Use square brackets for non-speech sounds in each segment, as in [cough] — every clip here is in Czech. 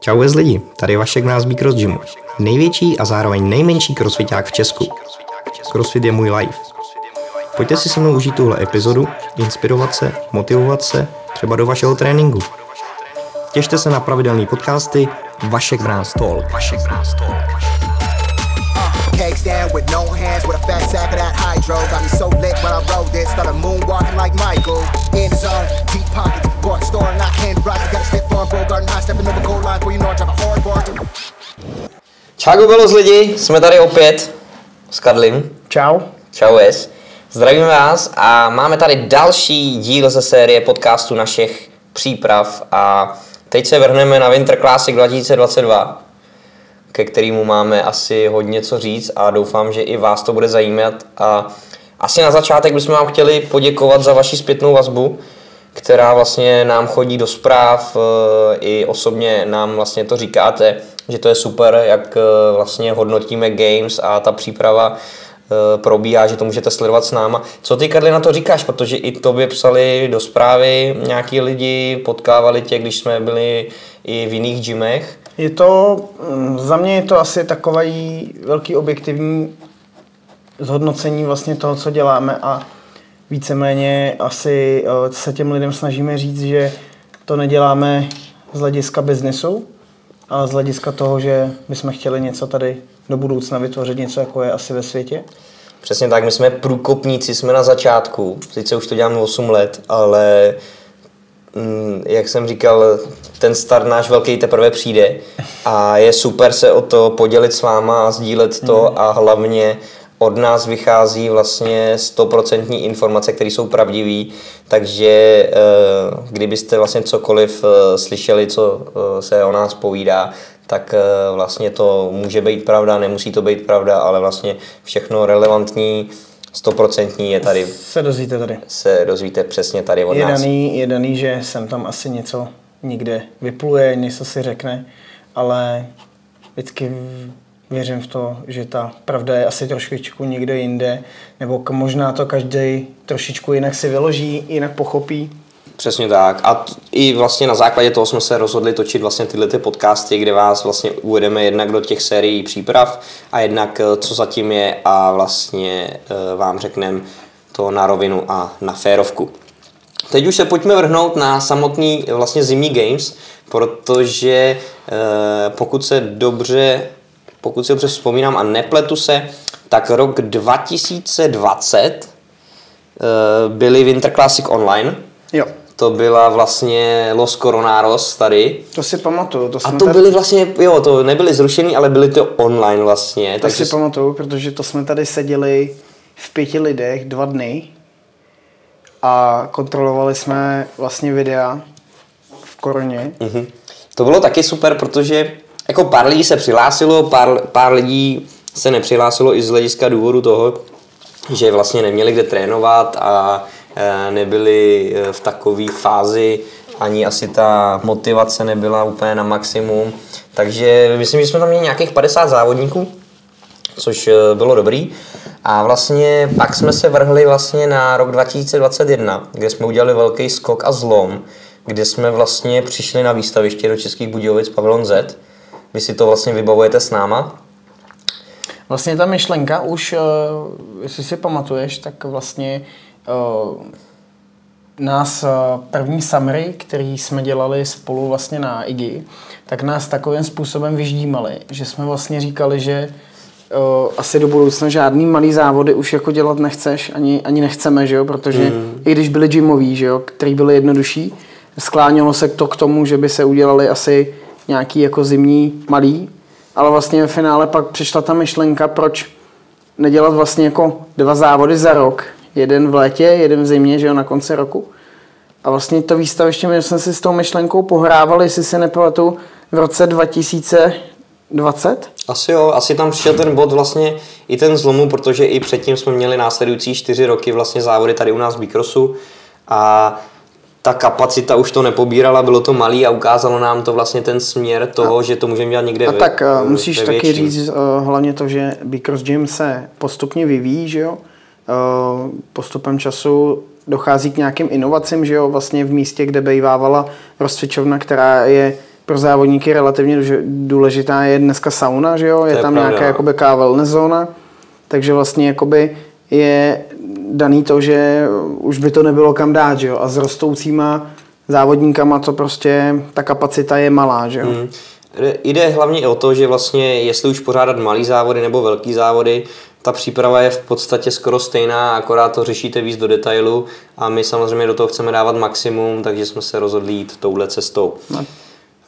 Čau bez lidi, tady je Vašek nás Cross Gymu. Největší a zároveň nejmenší crossfiták v Česku. Crossfit je můj life. Pojďte si se mnou užít tuhle epizodu, inspirovat se, motivovat se, třeba do vašeho tréninku. Těšte se na pravidelné podcasty Vašek Bránz Talk. Vašek Bránz Talk. Kegs down with no hands with a fat sack of that hydro. Got me so lit when I this, like Michael. In the zone, deep pockets, bought store and I can't rock. Got a Čau bylo z lidi, jsme tady opět s Karlim. Čau. Čau Es. Zdravíme vás a máme tady další díl ze série podcastu našich příprav a teď se vrhneme na Winter Classic 2022 ke kterému máme asi hodně co říct a doufám, že i vás to bude zajímat. A asi na začátek bychom vám chtěli poděkovat za vaši zpětnou vazbu, která vlastně nám chodí do zpráv, e, i osobně nám vlastně to říkáte, že to je super, jak e, vlastně hodnotíme games a ta příprava e, probíhá, že to můžete sledovat s náma. Co ty, Karli, na to říkáš? Protože i tobě psali do zprávy nějaký lidi, potkávali tě, když jsme byli i v jiných gymech. Je to, mm, za mě je to asi takový velký objektivní zhodnocení vlastně toho, co děláme a víceméně asi eh, se těm lidem snažíme říct, že to neděláme z hlediska biznesu, ale z hlediska toho, že bychom chtěli něco tady do budoucna vytvořit, něco jako je asi ve světě. Přesně tak, my jsme průkopníci, jsme na začátku, sice už to děláme 8 let, ale Mm, jak jsem říkal, ten start náš velký teprve přijde a je super se o to podělit s váma a sdílet to mm. a hlavně od nás vychází vlastně stoprocentní informace, které jsou pravdivé, takže eh, kdybyste vlastně cokoliv eh, slyšeli, co eh, se o nás povídá, tak vlastně to může být pravda, nemusí to být pravda, ale vlastně všechno relevantní stoprocentní je tady. Se dozvíte tady. Se dozvíte přesně tady od je nás. Daný, je daný, že sem tam asi něco někde vypluje, něco si řekne, ale vždycky věřím v to, že ta pravda je asi trošičku někde jinde, nebo možná to každý trošičku jinak si vyloží, jinak pochopí, Přesně tak. A t- i vlastně na základě toho jsme se rozhodli točit vlastně tyhle ty podcasty, kde vás vlastně uvedeme jednak do těch sérií příprav a jednak eh, co zatím je a vlastně eh, vám řekneme to na rovinu a na férovku. Teď už se pojďme vrhnout na samotný vlastně zimní games, protože pokud se dobře, pokud si dobře vzpomínám a nepletu se, tak rok 2020 byly Winter Classic Online. Jo to byla vlastně Los Coronaros tady. To si pamatuju. To a to tady... byly vlastně, jo, to nebyly zrušený, ale byly to online vlastně. To takže si pamatuju, protože to jsme tady seděli v pěti lidech dva dny a kontrolovali jsme vlastně videa v koroně. Mm-hmm. To bylo taky super, protože jako pár lidí se přihlásilo, pár, pár lidí se nepřihlásilo i z hlediska důvodu toho, že vlastně neměli kde trénovat a Eh, nebyli eh, v takové fázi, ani asi ta motivace nebyla úplně na maximum. Takže myslím, že jsme tam měli nějakých 50 závodníků, což eh, bylo dobrý. A vlastně pak jsme se vrhli vlastně na rok 2021, kde jsme udělali velký skok a zlom, kde jsme vlastně přišli na výstaviště do Českých Budějovic Pavilon Z. Vy si to vlastně vybavujete s náma? Vlastně ta myšlenka už, jestli si pamatuješ, tak vlastně uh, nás uh, první summary, který jsme dělali spolu vlastně na IGI, tak nás takovým způsobem vyždímali, že jsme vlastně říkali, že uh, asi do budoucna žádný malý závody už jako dělat nechceš, ani, ani nechceme, že jo, protože mm. i když byly gymový, že jo, který byly jednodušší, sklánělo se to k tomu, že by se udělali asi nějaký jako zimní malý, ale vlastně v finále pak přišla ta myšlenka, proč nedělat vlastně jako dva závody za rok, jeden v létě, jeden v zimě, že jo, na konci roku. A vlastně to výstaviště, my jsme si s tou myšlenkou pohrávali, jestli se nepamatuju, v roce 2020? Asi jo, asi tam přišel ten bod vlastně i ten zlomu, protože i předtím jsme měli následující čtyři roky vlastně závody tady u nás v Bikrosu a ta kapacita už to nepobírala, bylo to malý a ukázalo nám to vlastně ten směr toho, a, že to můžeme dělat někde A ve, tak uh, musíš taky říct uh, hlavně to, že Bikros Gym se postupně vyvíjí, že jo? Eh, postupem času dochází k nějakým inovacím, že jo, vlastně v místě, kde bývávala rozcvičovna, která je pro závodníky relativně důležitá je dneska sauna, že jo? Je, je tam pravda, nějaká no. jakoby wellness zóna, takže vlastně jakoby je daný to, že už by to nebylo kam dát, že jo? A s rostoucíma závodníkama to prostě, ta kapacita je malá, že jo? Hmm. Jde hlavně o to, že vlastně jestli už pořádat malý závody nebo velký závody, ta příprava je v podstatě skoro stejná, akorát to řešíte víc do detailu a my samozřejmě do toho chceme dávat maximum, takže jsme se rozhodli jít touhle cestou. No.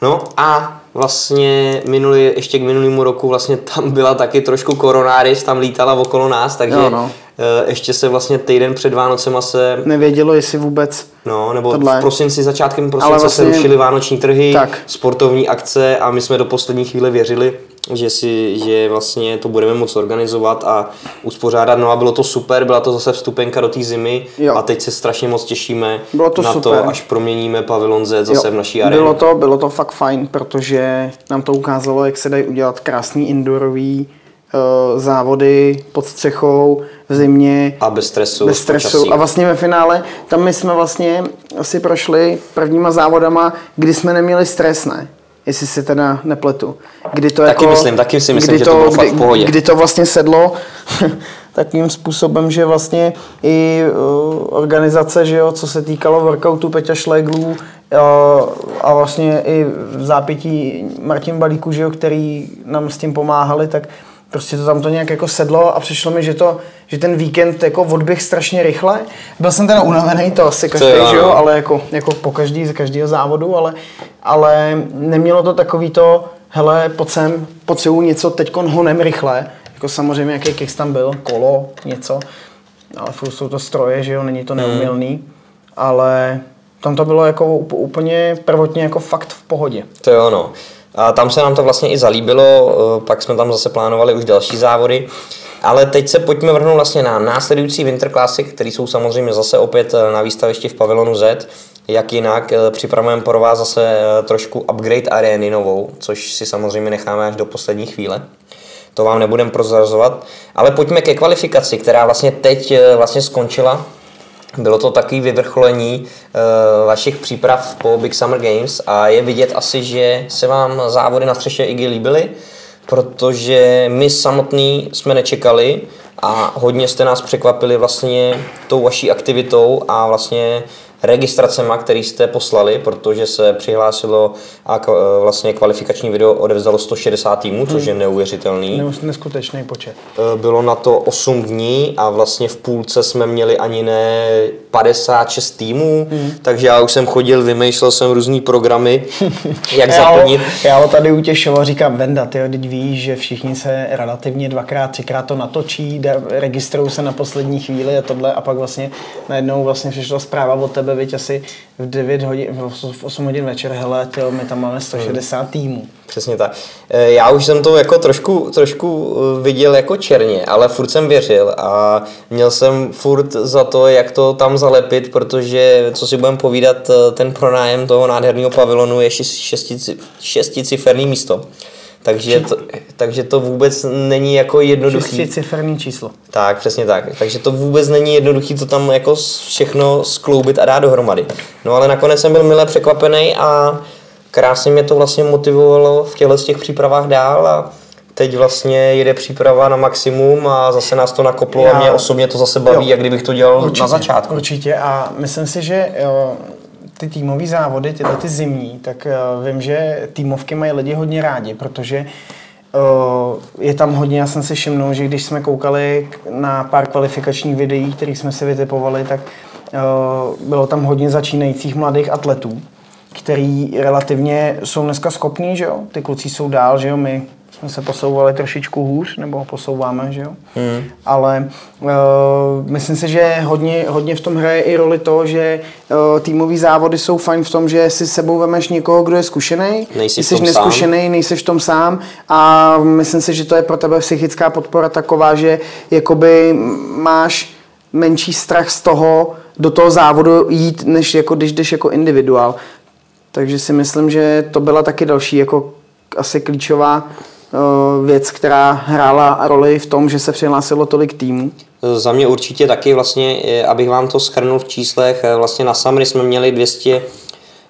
No a vlastně minulý, ještě k minulému roku vlastně tam byla taky trošku koronáris, tam lítala okolo nás, takže jo, no. Eh, ještě se vlastně týden před Vánocema se... Nevědělo, jestli vůbec No, nebo tohle. v prosinci, začátkem prosince vlastně... se rušily vánoční trhy, tak. sportovní akce a my jsme do poslední chvíle věřili, že, si, že vlastně to budeme moct organizovat a uspořádat. No a bylo to super, byla to zase vstupenka do té zimy jo. a teď se strašně moc těšíme bylo to na super. to, až proměníme pavilon Z zase jo. v naší aréně. Bylo to, bylo to fakt fajn, protože nám to ukázalo, jak se dají udělat krásný indoorový uh, závody pod střechou v zimě. A bez stresu. Bez stresu. Počasí. A vlastně ve finále, tam my jsme vlastně asi prošli prvníma závodama, kdy jsme neměli stres, ne? Jestli si teda nepletu. Kdy to taky jako, myslím, taky si myslím, že to, to bylo kdy, fakt v pohodě. Kdy to vlastně sedlo [laughs] takým způsobem, že vlastně i uh, organizace, že jo, co se týkalo workoutu Peťa Šleglů uh, a vlastně i v zápětí Martin Balíku, že jo, který nám s tím pomáhali, tak prostě to tam to nějak jako sedlo a přišlo mi, že, to, že ten víkend jako odběh strašně rychle. Byl jsem teda unavený, to asi každý, že jo, ale jako, jako po každý z každého závodu, ale, ale nemělo to takový to, hele, pojď sem, potřebuji něco, teď honem rychle, jako samozřejmě jaký kicks tam byl, kolo, něco, ale furt jsou to stroje, že jo, není to neumilný, hmm. ale tam to bylo jako úplně prvotně jako fakt v pohodě. To jo, no. A tam se nám to vlastně i zalíbilo, eh, pak jsme tam zase plánovali už další závody. Ale teď se pojďme vrhnout vlastně na následující Winter Classic, který jsou samozřejmě zase opět eh, na výstavišti v pavilonu Z. Jak jinak, eh, připravujeme pro vás zase trošku upgrade arény novou, což si samozřejmě necháme až do poslední chvíle. To vám nebudem prozrazovat. Ale pojďme ke kvalifikaci, která vlastně teď vlastně skončila bylo to takový vyvrcholení uh, vašich příprav po Big Summer Games a je vidět asi, že se vám závody na střeše IGY líbily, protože my samotný jsme nečekali a hodně jste nás překvapili vlastně tou vaší aktivitou a vlastně registracema, který jste poslali, protože se přihlásilo a vlastně kvalifikační video odevzdalo 160 týmů, což je hmm. neuvěřitelný. Neskutečný počet. E, bylo na to 8 dní a vlastně v půlce jsme měli ani ne 56 týmů, hmm. takže já už jsem chodil, vymýšlel jsem různý programy, jak [laughs] zaplnit. Já ho tady utěšoval, říkám, Venda, ty teď víš, že všichni se relativně dvakrát, třikrát to natočí, registrují se na poslední chvíli a tohle a pak vlastně najednou vlastně přišla zpráva od tebe, viď asi v 9 hodin, v 8 hodin večer, hele, tyjo, my tam máme 160 hmm. týmů. Přesně tak. E, já už jsem to jako trošku, trošku e, viděl jako černě, ale furt jsem věřil a měl jsem furt za to, jak to tam zalepit, protože, co si budeme povídat, e, ten pronájem toho nádherného pavilonu je šesticiferný místo. Takže to, takže to vůbec není jako jednoduchý. ciferný číslo. Tak, přesně tak. Takže to vůbec není jednoduchý to tam jako všechno skloubit a dát dohromady. No ale nakonec jsem byl milé překvapený a krásně mě to vlastně motivovalo v těchto těch přípravách dál a teď vlastně jede příprava na maximum a zase nás to nakoplo Já, a mě osobně to zase baví, jo, jak kdybych to dělal určitě, na začátku. Určitě a myslím si, že jo, ty týmové závody, tyhle ty zimní, tak uh, vím, že týmovky mají lidi hodně rádi, protože uh, je tam hodně, já jsem si všimnul, že když jsme koukali na pár kvalifikačních videí, které jsme si vytipovali, tak uh, bylo tam hodně začínajících mladých atletů, který relativně jsou dneska schopní, že jo? Ty kluci jsou dál, že jo? My jsme se posouvali trošičku hůř, nebo posouváme, že jo? Hmm. Ale uh, myslím si, že hodně, hodně v tom hraje i roli to, že uh, týmový závody jsou fajn v tom, že si s sebou vemeš někoho, kdo je zkušený, nejsi jsi neskušený, nejsi v tom sám a myslím si, že to je pro tebe psychická podpora taková, že jakoby máš menší strach z toho do toho závodu jít, než jako když jdeš jako individuál. Takže si myslím, že to byla taky další jako asi klíčová Eh, věc, která hrála roli v tom, že se přihlásilo tolik týmů? Za mě určitě taky vlastně, abych vám to schrnul v číslech, eh, vlastně na Samry jsme měli 200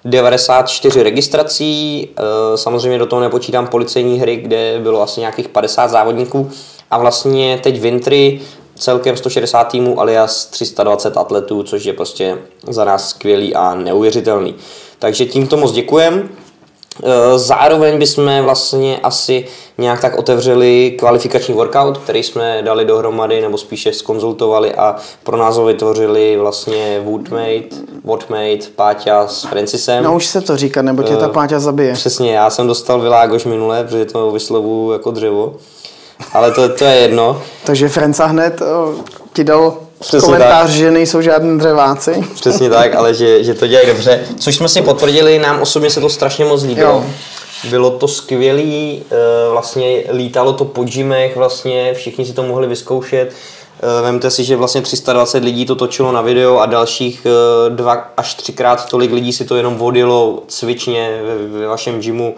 94 registrací, eh, samozřejmě do toho nepočítám policejní hry, kde bylo asi nějakých 50 závodníků a vlastně teď Vintry celkem 160 týmů alias 320 atletů, což je prostě za nás skvělý a neuvěřitelný. Takže tímto moc děkujem. Eh, zároveň bychom vlastně asi nějak tak otevřeli kvalifikační workout, který jsme dali dohromady, nebo spíše skonzultovali a pro nás ho vytvořili vlastně Woodmate, Woodmate, Páťa s Francisem. No už se to říká, nebo tě ta Eh, Páťa zabije. Přesně, já jsem dostal Világoš minule, protože to vyslovu jako dřevo. Ale to, to je jedno. [laughs] Takže Frenca hned o, ti dal Přesně komentář, tak. že nejsou žádní dřeváci. Přesně tak, ale že, že to dělají dobře. Což jsme si potvrdili, nám osobně se to strašně moc líbilo. Jo. Bylo to skvělý, eh, vlastně lítalo to po gymech, vlastně všichni si to mohli vyzkoušet. Eh, Vemte si, že vlastně 320 lidí to točilo na video a dalších eh, dva až třikrát tolik lidí si to jenom vodilo cvičně ve, ve vašem gymu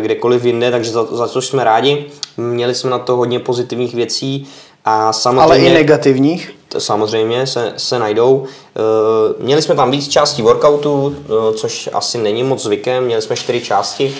kdekoliv jinde, takže za, za to jsme rádi. Měli jsme na to hodně pozitivních věcí a samozřejmě... Ale i negativních. Samozřejmě se, se najdou. Eh, Měli jsme tam víc částí workoutu, eh, což asi není moc zvykem, měli jsme čtyři části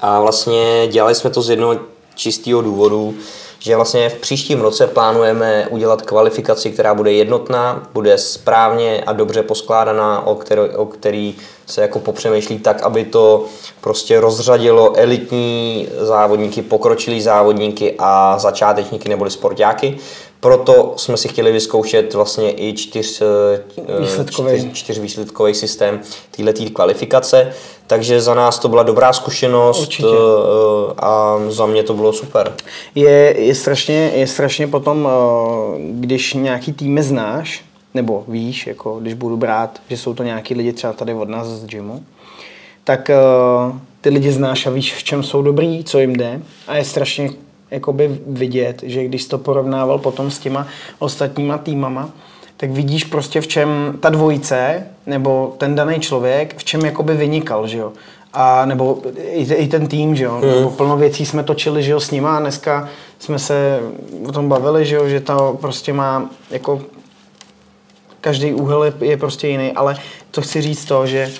a vlastně dělali jsme to z jednoho čistého důvodu, že vlastně v příštím roce plánujeme udělat kvalifikaci, která bude jednotná, bude správně a dobře poskládaná, o který, o který se jako popřemýšlí tak, aby to prostě rozřadilo elitní závodníky, pokročilý závodníky a začátečníky neboli sportáky. Proto jsme si chtěli vyzkoušet vlastně i čtyř, eh, Výsledkový. čtyř, čtyřvýsledkový systém této kvalifikace. Takže za nás to byla dobrá zkušenost Určitě. eh, a za mě to bylo super. Je, je, strašně, je strašně potom, eh, když nějaký týmy znáš, nebo víš, jako když budu brát, že jsou to nějaký lidi třeba tady od nás z gymu, tak eh, ty lidi znáš a víš, v čem jsou dobrý, co jim jde a je strašně jakoby vidět, že když to porovnával potom s těma ostatníma týmama, tak vidíš prostě v čem ta dvojice nebo ten daný člověk, v čem jakoby vynikal, že jo. A nebo i, i ten tým, že jo. Nebo plno věcí jsme točili, že jo, s nima a dneska jsme se o tom bavili, že jo, že to prostě má jako každý úhel je, je prostě jiný, ale to chci říct to, že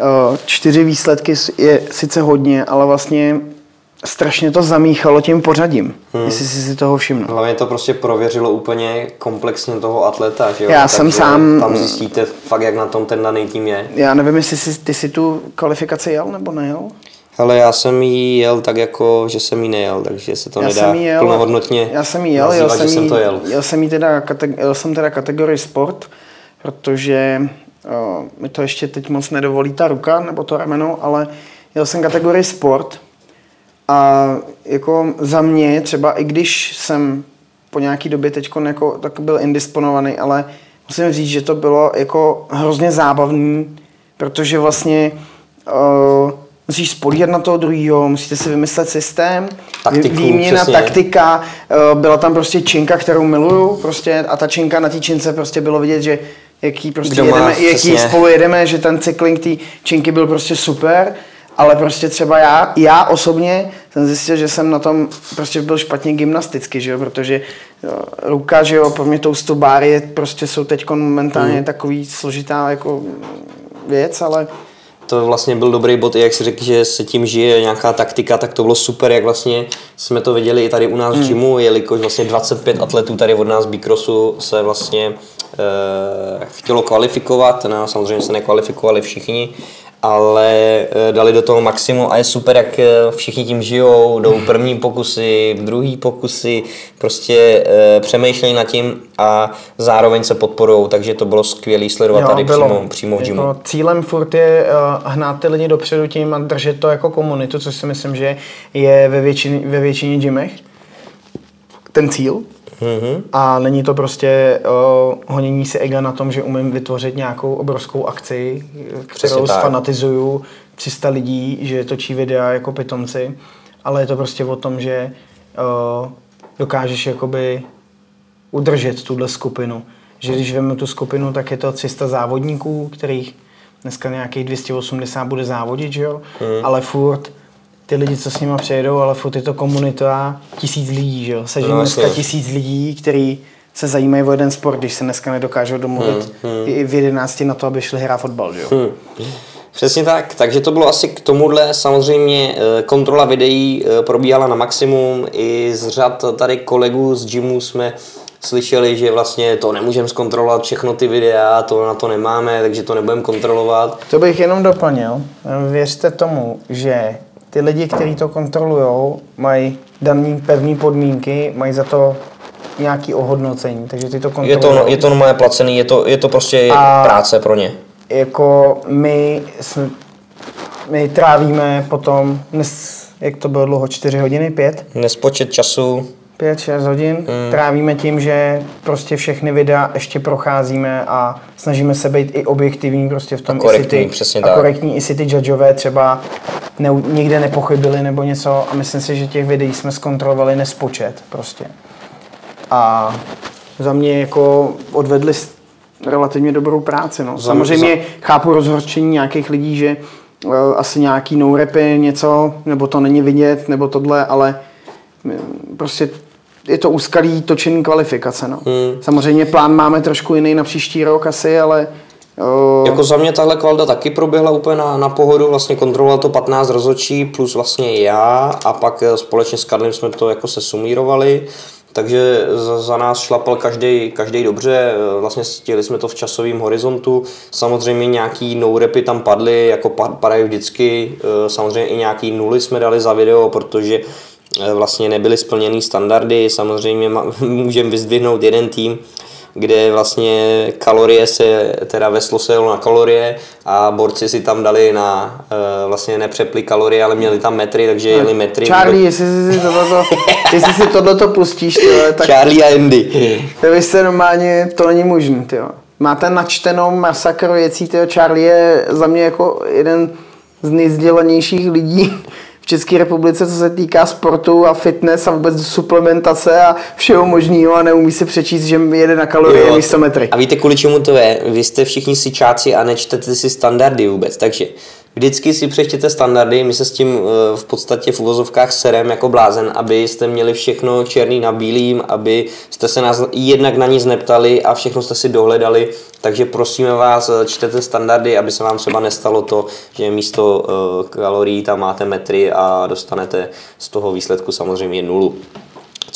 eh, čtyři výsledky je sice hodně, ale vlastně strašně to zamíchalo tím pořadím, hmm. jestli jsi si toho všiml. Hlavně to prostě prověřilo úplně komplexně toho atleta, že jo? Já jsem sám- Tam zjistíte fakt, jak na tom ten daný tým je. Já nevím, jestli jsi, ty si tu kvalifikaci jel nebo nejel? Hele, já jsem jí jel tak jako, že jsem jí nejel, takže se to já nedá jsem jel, plnohodnotně já jsem jí jel, jel nazývat, jsem, že jsem jí, to jel. jel jsem jí teda, jel jsem teda kategorii sport, protože uh, mi to ještě teď moc nedovolí ta ruka nebo to rameno, ale jel jsem kategorii sport a jako za mě třeba i když jsem po nějaký době teď jako, tak byl indisponovaný, ale musím říct, že to bylo jako hrozně zábavný, protože vlastně uh, musíš spolíhat na toho druhého, musíte si vymyslet systém, Taktiku, výměna, přesně. taktika, uh, byla tam prostě činka, kterou miluju, prostě a ta činka na té čince prostě bylo vidět, že jaký prostě Kdo má, jedeme, jaký přesně. spolu jedeme, že ten cykling té činky byl prostě super, ale prostě třeba já, já osobně jsem zjistil, že jsem na tom prostě byl špatně gymnasticky, že jo, protože jo, ruka, že jo, pro mě tou báry je, prostě jsou teď momentálně Mm. takový složitá jako věc, ale To vlastně byl dobrý bod, i jak si řekl, že se tím žije nějaká taktika, tak to bylo super, jak vlastně jsme to viděli i tady u nás v Hmm. gymu, jelikož vlastně 25 atletů tady od nás Bikrosu se vlastně e, chtělo kvalifikovat, no, samozřejmě se nekvalifikovali všichni, ale e, dali do toho maximum a je super, jak e, všichni tím žijou, jdou první pokusy, druhý pokusy, prostě e, přemýšlejí nad tím a zároveň se podporují, takže to bylo skvělé sledovat Jo, tady bylo. přímo, přímo v gymu. Jako cílem furt je uh, hnát ty lidi dopředu tím a držet to jako komunitu, což si myslím, že je ve většině, ve většině gymech ten cíl. Mhm. A není to prostě uh, honění si ega na tom, že umím vytvořit nějakou obrovskou akci, Přesně kterou tak. sfanatizuju 300 lidí, že točí videa jako pitomci, ale je to prostě o tom, že uh, dokážeš jakoby udržet tuhle skupinu. Že když vezmu tu skupinu, tak je to 300 závodníků, kterých dneska nějakých 280 bude závodit, že jo? Hmm. Ale furt ty lidi, co s nima přejedou, ale furt je to komunita tisíc lidí, že jo? Seží No, dneska tisíc lidí, který se zajímají o jeden sport, když se dneska nedokážou domluvit Hmm, i v 11 na to, aby šli hrát fotbal, že jo? Hm. Přesně tak, takže to bylo asi k tomuhle. Samozřejmě eh, kontrola videí eh, probíhala na maximum. I z řad tady kolegů z gymu jsme slyšeli, že vlastně to nemůžeme zkontrolovat všechno ty videa, to na to nemáme, takže to nebudeme kontrolovat. To bych jenom doplnil. Věřte tomu, že ty lidi, kteří to kontrolují, mají daný pevné podmínky, mají za to nějaký ohodnocení, takže ty to kontrolují. Je to, je to normálně placený, je to, je to prostě A práce pro ně. Jako my, my trávíme potom, dnes, jak to bylo dlouho, 4 hodiny, 5? Nespočet času 5-6 hodin mm. trávíme tím, že prostě všechny videa ještě procházíme a snažíme se být i objektivní prostě v tom, a korektní, i přesně a korektní, i si ty judgeové třeba ne, nikde nepochybili nebo něco a myslím si, že těch videí jsme zkontrolovali nespočet prostě. A za mě jako odvedli relativně dobrou práci. No. Samozřejmě chápu rozhorčení nějakých lidí, že uh, asi nějaký no něco, nebo to není vidět, nebo tohle, ale mm, prostě je to úskalý točený kvalifikace. No. Hmm. Samozřejmě plán máme trošku jiný na příští rok asi, ale Uh... Jako za mě tahle kvalda taky proběhla úplně na, na pohodu, vlastně kontroloval to 15 rozhodčí plus vlastně já a pak eh, společně s Karlem jsme to jako se sumírovali, takže za, za nás šlapal každý, každý dobře, eh, vlastně stihli jsme to v časovém horizontu, samozřejmě nějaký no repy tam padly, jako padají vždycky, samozřejmě i nějaký nuly jsme dali za video, protože vlastně nebyly splněny standardy. Samozřejmě [laughs] můžeme vyzdvihnout jeden tým, kde vlastně kalorie se, teda veslo se na kalorie a borci si tam dali na, uh, vlastně nepřepli kalorie, ale měli tam metry, takže jeli metry. Charlie, jestli si tohleto, [laughs] jestli si tohleto pustíš, tyhle, tak... Charlie a Andy. To vy se normálně, to není možné, tyjo. Máte načtenou masakr věcí, tyjo. Charlie je za mě jako jeden z nejzdělanějších lidí v České republice, co se týká sportu a fitness a vůbec suplementace a všeho možného a neumí si přečíst, že jede na kalorie jo, místo metry. A víte, kvůli čemu to je? Vy jste všichni sičáci a nečtete si standardy vůbec, takže Vždycky si přečtěte standardy, my se s tím eh, v podstatě v uvozovkách serem jako blázen, abyste měli všechno černý na bílým, aby jste se nás jednak na nic neptali a všechno jste si dohledali, takže prosíme vás, eh, čtete standardy, aby se vám třeba nestalo to, že místo uh, kalorií tam máte metry a dostanete z toho výsledku samozřejmě nulu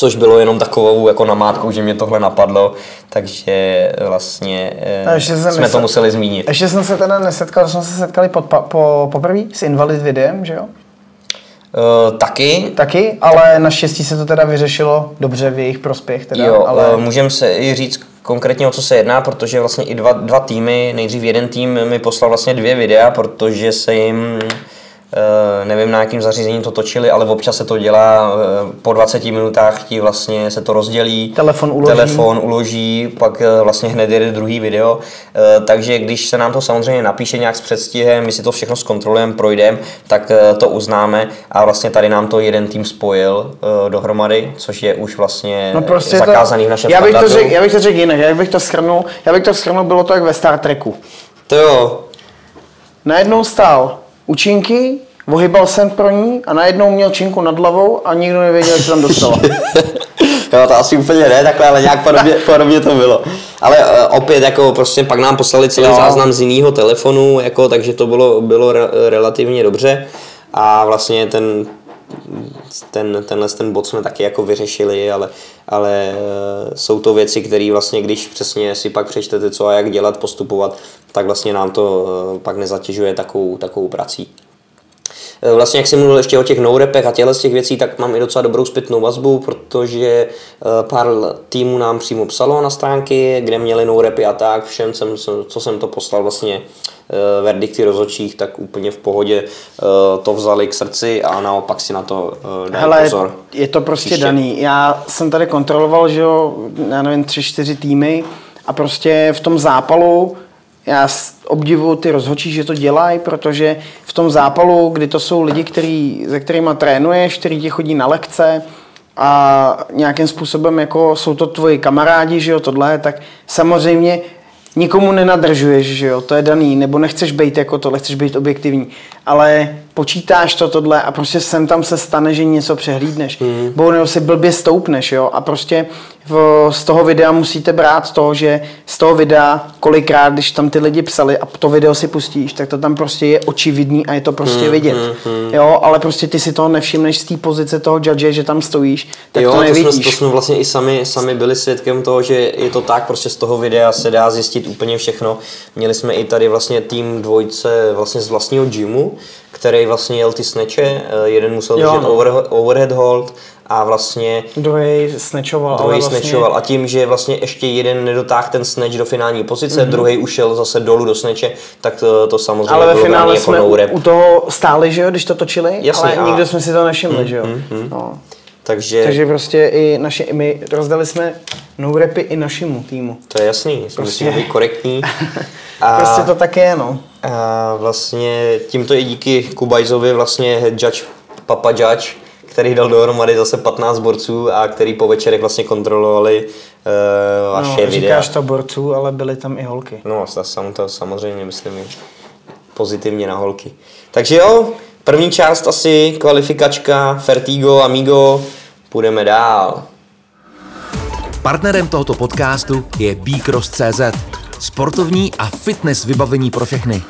což bylo jenom takovou jako namátkou, že mě tohle napadlo, takže vlastně eh, jsme nesed... to museli zmínit. Ještě jsem se teda nesetkal, jsme se setkali pod, po, poprvé s Invalid videem, že jo? Uh, taky. Taky, ale naštěstí se to teda vyřešilo dobře v jejich prospěch. Teda, jo, ale... Uh, můžeme se i říct konkrétně o co se jedná, protože vlastně i dva, dva týmy, nejdřív jeden tým mi poslal vlastně dvě videa, protože se jim nevím na jakým zařízení to točili, ale občas se to dělá eh, po 20 minutách ti vlastně se to rozdělí. Telefon uloží. Telefon uloží, pak eh, vlastně hned jede druhý video. Takže když se nám to samozřejmě napíše nějak s předstihem, my si to všechno zkontrolujeme, projdeme, tak to uznáme a vlastně tady nám to jeden tým spojil dohromady, což je už vlastně no prostě zakázaný to, v našem já bych, to řek, já bych to řekl jinak, jak bych to schrnul, já bych to schrnul, bylo to jak ve Star Treku. To jo. Najednou stál účinky, ohybal jsem pro ní a najednou měl činku nad hlavou a nikdo nevěděl, jak se tam dostala. [laughs] jo, to asi úplně ne takhle, ale nějak podobně, [laughs] podobně to bylo. Ale uh, opět, jako prostě pak nám poslali celý jo. záznam z jiného telefonu, jako, takže to bylo, bylo re, relativně dobře. A vlastně ten, ten, tenhle ten bod jsme taky jako vyřešili, ale, ale uh, jsou to věci, které vlastně, když přesně si pak přečtete, co a jak dělat, postupovat, tak vlastně nám to uh, pak nezatěžuje takovou, takovou prací. Eh, vlastně, jak jsem mluvil ještě o těch no a těchto z těch věcí, tak mám i docela dobrou zpětnou vazbu, protože eh, pár týmů nám přímo psalo na stránky, kde měli no a tak, všem, jsem, co jsem to poslal vlastně eh, verdikty rozhodčích, tak úplně v pohodě to vzali k srdci a naopak si na to dají Hele, pozor. je to prostě Příště. daný. Já jsem tady kontroloval, že jo, já nevím, tři, čtyři týmy a prostě v tom zápalu já obdivuju ty rozhodčí, že to dělají, protože v tom zápalu, kdy to jsou lidi, který, se kterými trénuješ, který ti chodí na lekce a nějakým způsobem jako jsou to tvoji kamarádi, že jo, tohle, tak samozřejmě nikomu nenadržuješ, že jo, to je daný, nebo nechceš být jako tohle, chceš být objektivní, ale počítáš to tohle a prostě sem tam se stane, že něco přehlídneš, mm. nebo si blbě stoupneš, jo, a prostě v, z toho videa musíte brát to, že z toho videa kolikrát, když tam ty lidi psali a to video si pustíš, tak to tam prostě je očividný a je to prostě Hmm, vidět. Jo, ale prostě ty si toho nevšimneš z té pozice toho judge, že tam stojíš, tak jo, to to nevidíš. jsme, to jsme vlastně i sami, sami byli svědkem toho, že je to tak, prostě z toho videa se dá zjistit úplně všechno. Měli jsme i tady vlastně tým dvojce vlastně z vlastního gymu, který vlastně jel ty sneče, eh, jeden musel Jo, držet no. over, overhead hold a vlastně Druhý snatchoval, druhý vlastně... snatchoval a tím, že vlastně ještě jeden nedotáhl ten snatch do finální pozice, mm-hmm. druhý ušel zase dolů do sneče, tak to, to samozřejmě Ale ve finále jako jsme no u, toho stáli, že jo, když to točili, Jasně, ale a- nikdo jsme si to nevšimli, že jo. No. Takže, Takže prostě i naše, my rozdali jsme no repy i našemu týmu. to je jasný, jsme Prostě- musíme být korektní. [laughs] Prostě to tak je, no. A vlastně tímto i díky Kubajzovi vlastně head judge Papa Judge, který dal dohromady zase 15 borců a který po večerech vlastně kontrolovali uh, vaše no videa. říkáš to borců, ale byly tam i holky. No, sam, to samozřejmě myslím pozitivně na holky. Takže jo, první část asi kvalifikačka Fertigo, Amigo, půjdeme dál. Partnerem tohoto podcastu je bcross.cz, sportovní a fitness vybavení pro všechny.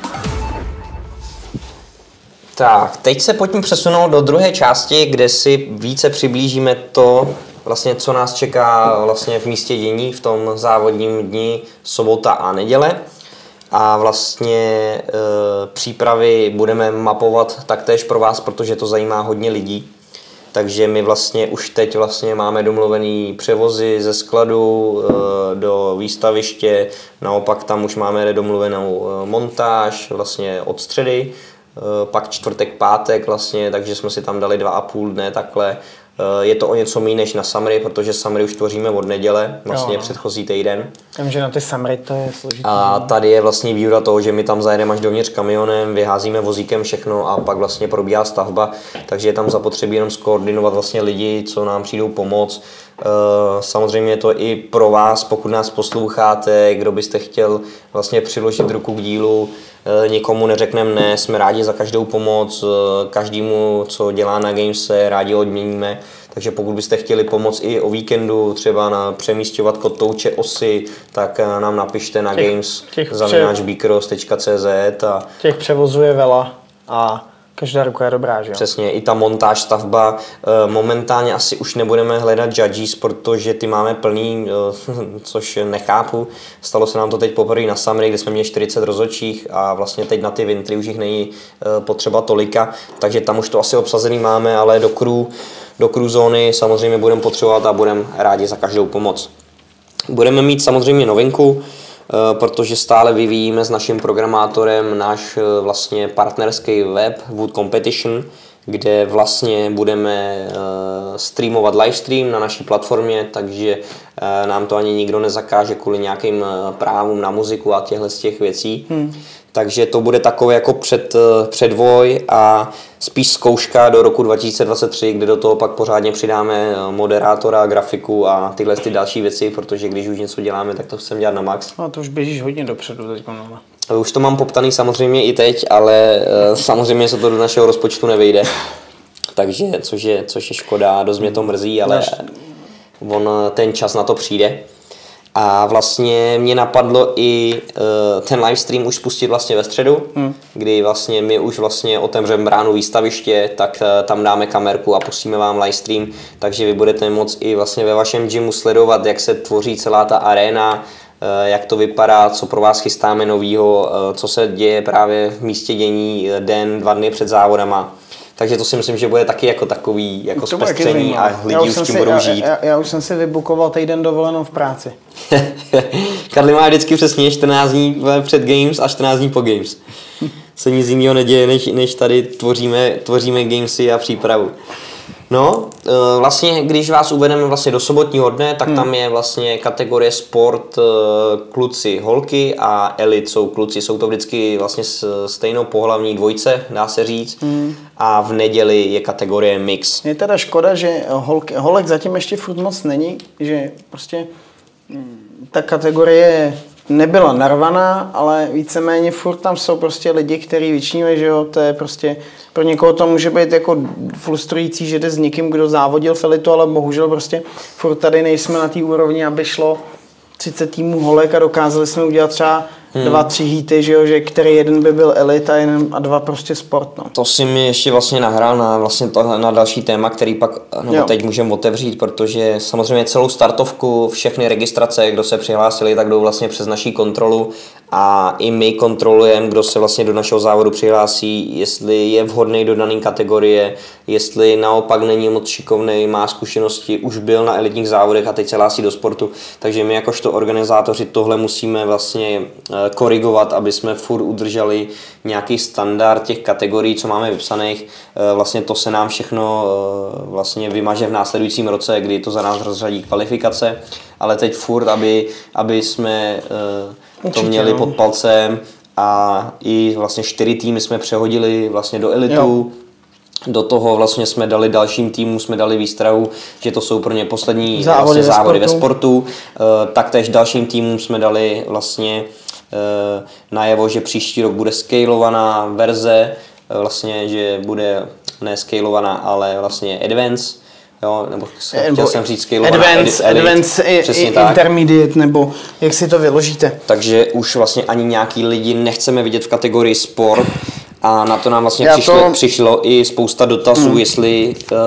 Tak, teď se pojďme přesunout do druhé části, kde si více přiblížíme to, vlastně, co nás čeká vlastně v místě dění v tom závodním dni sobota a neděle. A vlastně e, přípravy budeme mapovat taktéž pro vás, protože to zajímá hodně lidí. Takže my vlastně už teď vlastně máme domluvený převozy ze skladu e, do výstaviště, naopak tam už máme domluvenou e, montáž vlastně od středy, pak čtvrtek, pátek vlastně, takže jsme si tam dali dva a půl dne takhle. E, Je to o něco méně než na Samry, protože Samry už tvoříme od neděle, vlastně Jo, no. předchozí týden. Takže na ty samry to je složitý. A tady je vlastně výhoda toho, že my tam zajedeme až dovnitř kamionem, vyházíme vozíkem všechno a pak vlastně probíhá stavba, takže je tam zapotřebí jenom skoordinovat vlastně lidi, co nám přijdou pomoct. Eh, Samozřejmě je to i pro vás, pokud nás posloucháte, kdo byste chtěl vlastně přiložit ruku k dílu, eh, nikomu neřekneme ne, jsme rádi za každou pomoc, eh, každému, co dělá na Gamese, rádi odměníme. Takže pokud byste chtěli pomoct i o víkendu, třeba na přemístěvat kotouče osy, tak nám napište na Těch- games těch a Těch převozů je vela a každá ruka je dobrá, že jo? přesně i ta montáž, stavba. eh, Momentálně asi už nebudeme hledat judges, protože ty máme plný, eh, [laughs] což nechápu. Stalo se nám to teď poprvé na Samry, kde jsme měli 40 rozhodčích a vlastně teď na ty vintry už jich není eh, potřeba tolika, takže tam už to asi obsazený máme, ale do crew, do crew zóny samozřejmě budeme potřebovat a budeme rádi za každou pomoc. Budeme mít samozřejmě novinku, protože stále vyvíjíme s naším programátorem náš eh, vlastně partnerský web Wood Competition, kde vlastně budeme eh, streamovat livestream na naší platformě, takže eh, nám to ani nikdo nezakáže kvůli nějakým eh, právům na muziku a těchto z těch věcí. Hmm. Takže to bude takové jako před, eh, předvoj a spíš zkouška do roku 2023, kde do toho pak pořádně přidáme eh, moderátora, grafiku a tyhle ty další věci, protože když už něco děláme, tak to chcem dělat na max. No to už běžíš hodně dopředu teď. No. Už to mám poptaný samozřejmě i teď, ale eh, samozřejmě se to do našeho rozpočtu nevejde. Takže, což je, což je škoda, dost mě to mrzí, ale on eh, ten čas na to přijde. A vlastně mě napadlo i uh, ten livestream už spustit vlastně ve středu, hmm. kdy vlastně my už vlastně otevřeme bránu výstaviště, tak uh, tam dáme kamerku a pustíme vám livestream, takže vy budete moct i vlastně ve vašem gymu sledovat, jak se tvoří celá ta arena, eh, jak to vypadá, co pro vás chystáme novýho, eh, co se děje právě v místě dění den, dva dny před závodama. Takže to si myslím, že bude taky jako takový jako To zpestření a lidi už jsem tím si- budou já, žít. Já, já, už jsem si vybukoval týden dovolenou v práci. [laughs] Karli má vždycky přesně 14 dní před Games a 14 dní po Games. [laughs] Se nic jiného neděje, než, než tady tvoříme, tvoříme Gamesy a přípravu. No, eh, vlastně, když vás uvedeme vlastně do sobotního dne, tak tam je vlastně kategorie sport eh, kluci, holky a elit jsou kluci. Jsou to vždycky vlastně stejnou pohlavní dvojce, dá se říct. A v neděli je kategorie mix. Je teda škoda, že holk, holek zatím ještě furt moc není, že prostě mm, ta kategorie nebyla narvaná, ale víceméně furt tam jsou prostě lidi, kteří vyčnívají, že jo, to je prostě, pro někoho to může být jako frustrující, že jde s někým, kdo závodil v elitu, ale bohužel prostě furt tady nejsme na té úrovni, aby šlo 30 týmů holek a dokázali jsme udělat třeba hmm. dva, tři hity, že jo, že který jeden by byl elit a, jeden, a dva prostě sport. No. To si mi ještě vlastně nahrál na, vlastně tohle, na další téma, který pak nebo jo. teď můžeme otevřít, protože samozřejmě celou startovku, všechny registrace, kdo se přihlásili, tak jdou vlastně přes naší kontrolu a i my kontrolujeme, kdo se vlastně do našeho závodu přihlásí, jestli je vhodný do dané kategorie, jestli naopak není moc šikovný, má zkušenosti, už byl na elitních závodech a teď se hlásí do sportu. Takže my jakožto organizátoři tohle musíme vlastně eh, korigovat, aby jsme furt udrželi nějaký standard těch kategorií, co máme vypsaných. Eh, vlastně to se nám všechno eh, vlastně vymaže v následujícím roce, kdy to za nás rozřadí kvalifikace, ale teď furt, aby, aby jsme Určitě, to měli no. pod palcem a i vlastně čtyři týmy jsme přehodili vlastně do elitu. Jo. Do toho vlastně jsme dali dalším týmům, jsme dali výstrahu, že to jsou pro ně poslední závody, vlastně ve, závody sportu. ve sportu. Taktéž dalším týmům jsme dali vlastně najevo, že příští rok bude scalovaná verze, e, vlastně, že bude ne scalovaná, ale vlastně advance, Jo, nebo chtěl jsem říct scale advanced, edit, advanced i, i intermediate, nebo jak si to vyložíte. Takže už vlastně ani nějaký lidi nechceme vidět v kategorii sport, a na to nám vlastně přišlo, to... přišlo i spousta dotazů, hmm. jestli uh,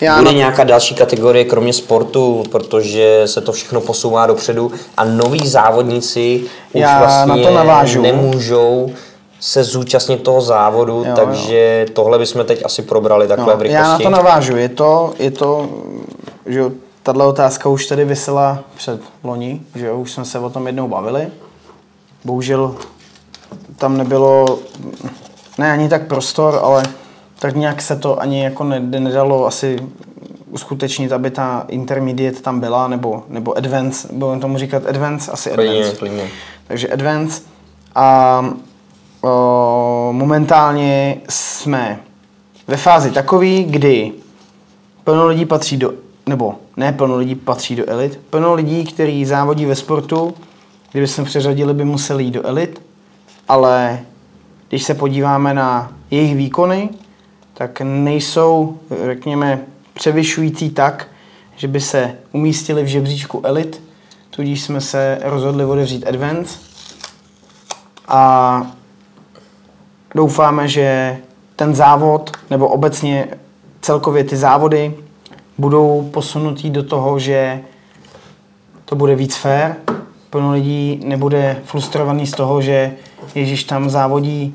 Já bude na... nějaká další kategorie kromě sportu, protože se to všechno posouvá dopředu a noví závodníci už Já vlastně na to navážu. nemůžou se zúčastnit toho závodu, jo, takže jo. tohle bychom teď asi probrali takhle no, v rychlosti. Já na to navážu, je to, je to že tahle otázka už tady vysela před loni, že jo, už jsme se o tom jednou bavili. Bohužel tam nebylo, ne ani tak prostor, ale tak nějak se to ani jako nedalo asi uskutečnit, aby ta intermediate tam byla, nebo, nebo advance, budeme tomu říkat advance, asi advance. Plně. Takže advance. A momentálně jsme ve fázi takový, kdy plno lidí patří do, nebo ne plno lidí patří do elit, plno lidí, kteří závodí ve sportu, kdyby jsme přeřadili, by museli jít do elit, ale když se podíváme na jejich výkony, tak nejsou, řekněme, převyšující tak, že by se umístili v žebříčku elit, tudíž jsme se rozhodli otevřít Advance. A doufáme, že ten závod, nebo obecně celkově ty závody, budou posunutí do toho, že to bude víc fair. Plno lidí nebude frustrovaný z toho, že Ježíš tam závodí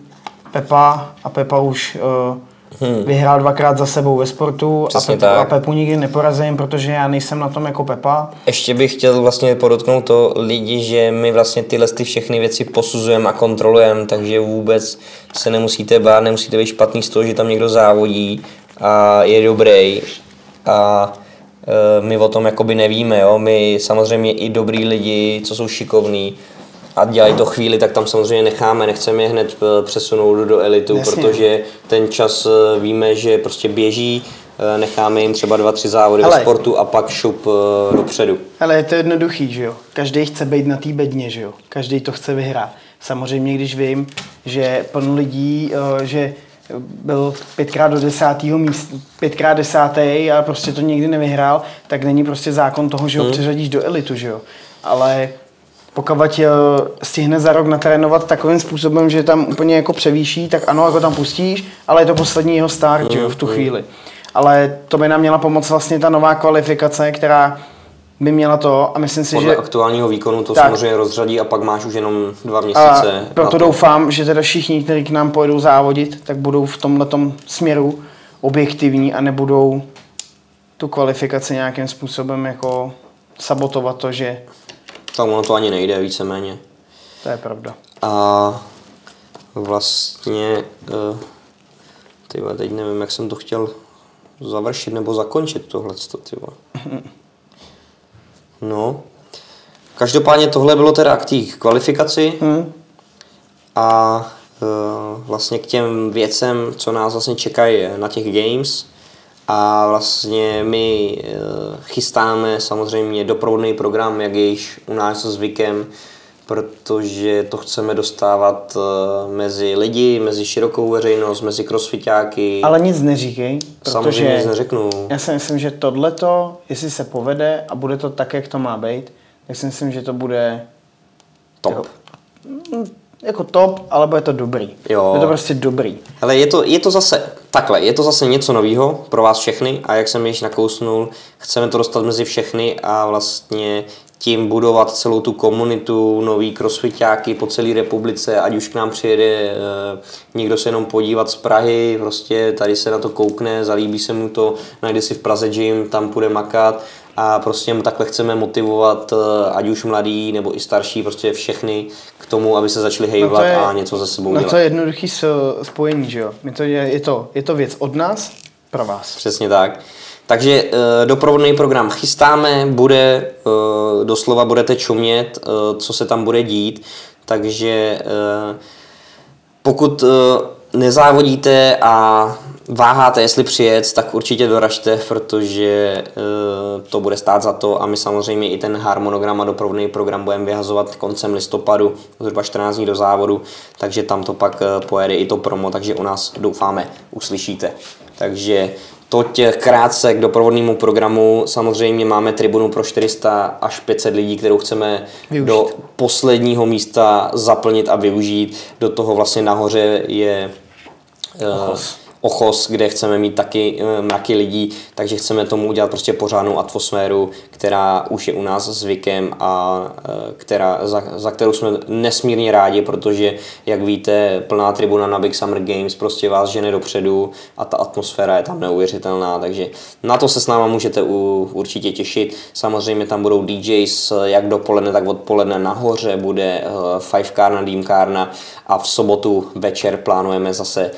Pepa a Pepa už uh, hmm. vyhrál dvakrát za sebou ve sportu a, Pepu, a Pepu nikdy neporazím, protože já nejsem na tom jako Pepa. Ještě bych chtěl vlastně podotknout to lidi, že my vlastně tyhle ty všechny věci posuzujeme a kontrolujeme, takže vůbec se nemusíte bát, nemusíte být špatný z toho, že tam někdo závodí a je dobrý a e, my o tom jakoby nevíme, jo? my samozřejmě i dobrý lidi, co jsou šikovní, a dělají to chvíli, tak tam samozřejmě necháme, nechceme je hned eh, přesunout do elitu, Jasně. protože ten čas eh, víme, že prostě běží, eh, necháme jim třeba dva, tři závody Hele. ve sportu a pak šup dopředu. Ale je to jednoduchý, že jo? Každý chce být na té bedně, že jo? Každý to chce vyhrát. Samozřejmě, když vím, že plno lidí, že byl pětkrát do desátého místa, pětkrát desátý a prostě to nikdy nevyhrál, tak není prostě zákon toho, že ho hmm. přeřadíš do elitu, že jo? Ale pokud eh, stihne za rok natrénovat takovým způsobem, že tam úplně jako převýší, tak ano, jako tam pustíš, ale je to poslední jeho start, jo, v tu mm, mm. chvíli. Ale to by nám měla pomoct vlastně ta nová kvalifikace, která by měla to a myslím si, Podle že... aktuálního výkonu to tak. samozřejmě rozřadí a pak máš už jenom dva měsíce. A proto doufám, že teda všichni, kteří k nám pojedou závodit, tak budou v tomhle směru objektivní a nebudou tu kvalifikaci nějakým způsobem jako sabotovat to, že tak ono to ani nejde víceméně. To je pravda. A vlastně, uh, tyhle, teď nevím, jak jsem to chtěl završit nebo zakončit tohle. [laughs] No. Každopádně tohle bylo teda k té kvalifikaci hmm. a uh, vlastně k těm věcem, co nás vlastně čekají na těch games. A vlastně my eh, chystáme samozřejmě doprovodný program, jak je již u nás zvykem, protože to chceme dostávat eh, mezi lidi, mezi širokou veřejnost, mezi crossfitáky. Ale nic neříkej, Samozřejmě protože nic neřeknu. já si myslím, že tohleto, jestli se povede a bude to tak, jak to má být, tak si myslím, že to bude Top. Jako top, ale bude to dobrý. Jo. Bude to prostě dobrý. Ale je to, je to zase takhle, je to zase něco nového pro vás všechny a jak jsem již nakousnul, chceme to dostat mezi všechny a vlastně tím budovat celou tu komunitu, nový crossfitáky po celé republice, ať už k nám přijede e, někdo se jenom podívat z Prahy, prostě tady se na to koukne, zalíbí se mu to, najde si v Praze gym, tam půjde makat a prostě takhle chceme motivovat e, ať už mladý nebo i starší, prostě všechny tomu, aby se začali hejbat je- a něco ze sebou No dělat. to je jednoduchý spojení, že jo? My to je, je, to, je to věc od nás pro vás. Přesně tak. Takže e, doprovodný program chystáme, bude, e, doslova budete čumět, e, co se tam bude dít, takže e, pokud e, nezávodíte a váháte, jestli přijet, tak určitě doražte, protože e, to bude stát za to a my samozřejmě i ten harmonogram a doprovodný program budeme vyhazovat koncem listopadu, zhruba 14 dní do závodu, takže tam to pak e, pojede i to promo, takže u nás doufáme uslyšíte. Takže Toť krátce k doprovodnému programu. Samozřejmě máme tribunu pro 400 až 500 lidí, kterou chceme Využít. do posledního místa zaplnit a využít. Do toho vlastně nahoře je Ochos. Ochos, kde chceme mít taky eh, mraky lidí, takže chceme tomu udělat prostě pořádnou atmosféru, která už je u nás zvykem a eh, která, za, za kterou jsme nesmírně rádi, protože, jak víte, plná tribuna na Big Summer Games prostě vás žene dopředu a ta atmosféra je tam neuvěřitelná, takže na to se s náma můžete u, určitě těšit. Samozřejmě tam budou DJs jak dopoledne, tak odpoledne nahoře, bude Five Kárna, Dream Kárna a v sobotu večer plánujeme zase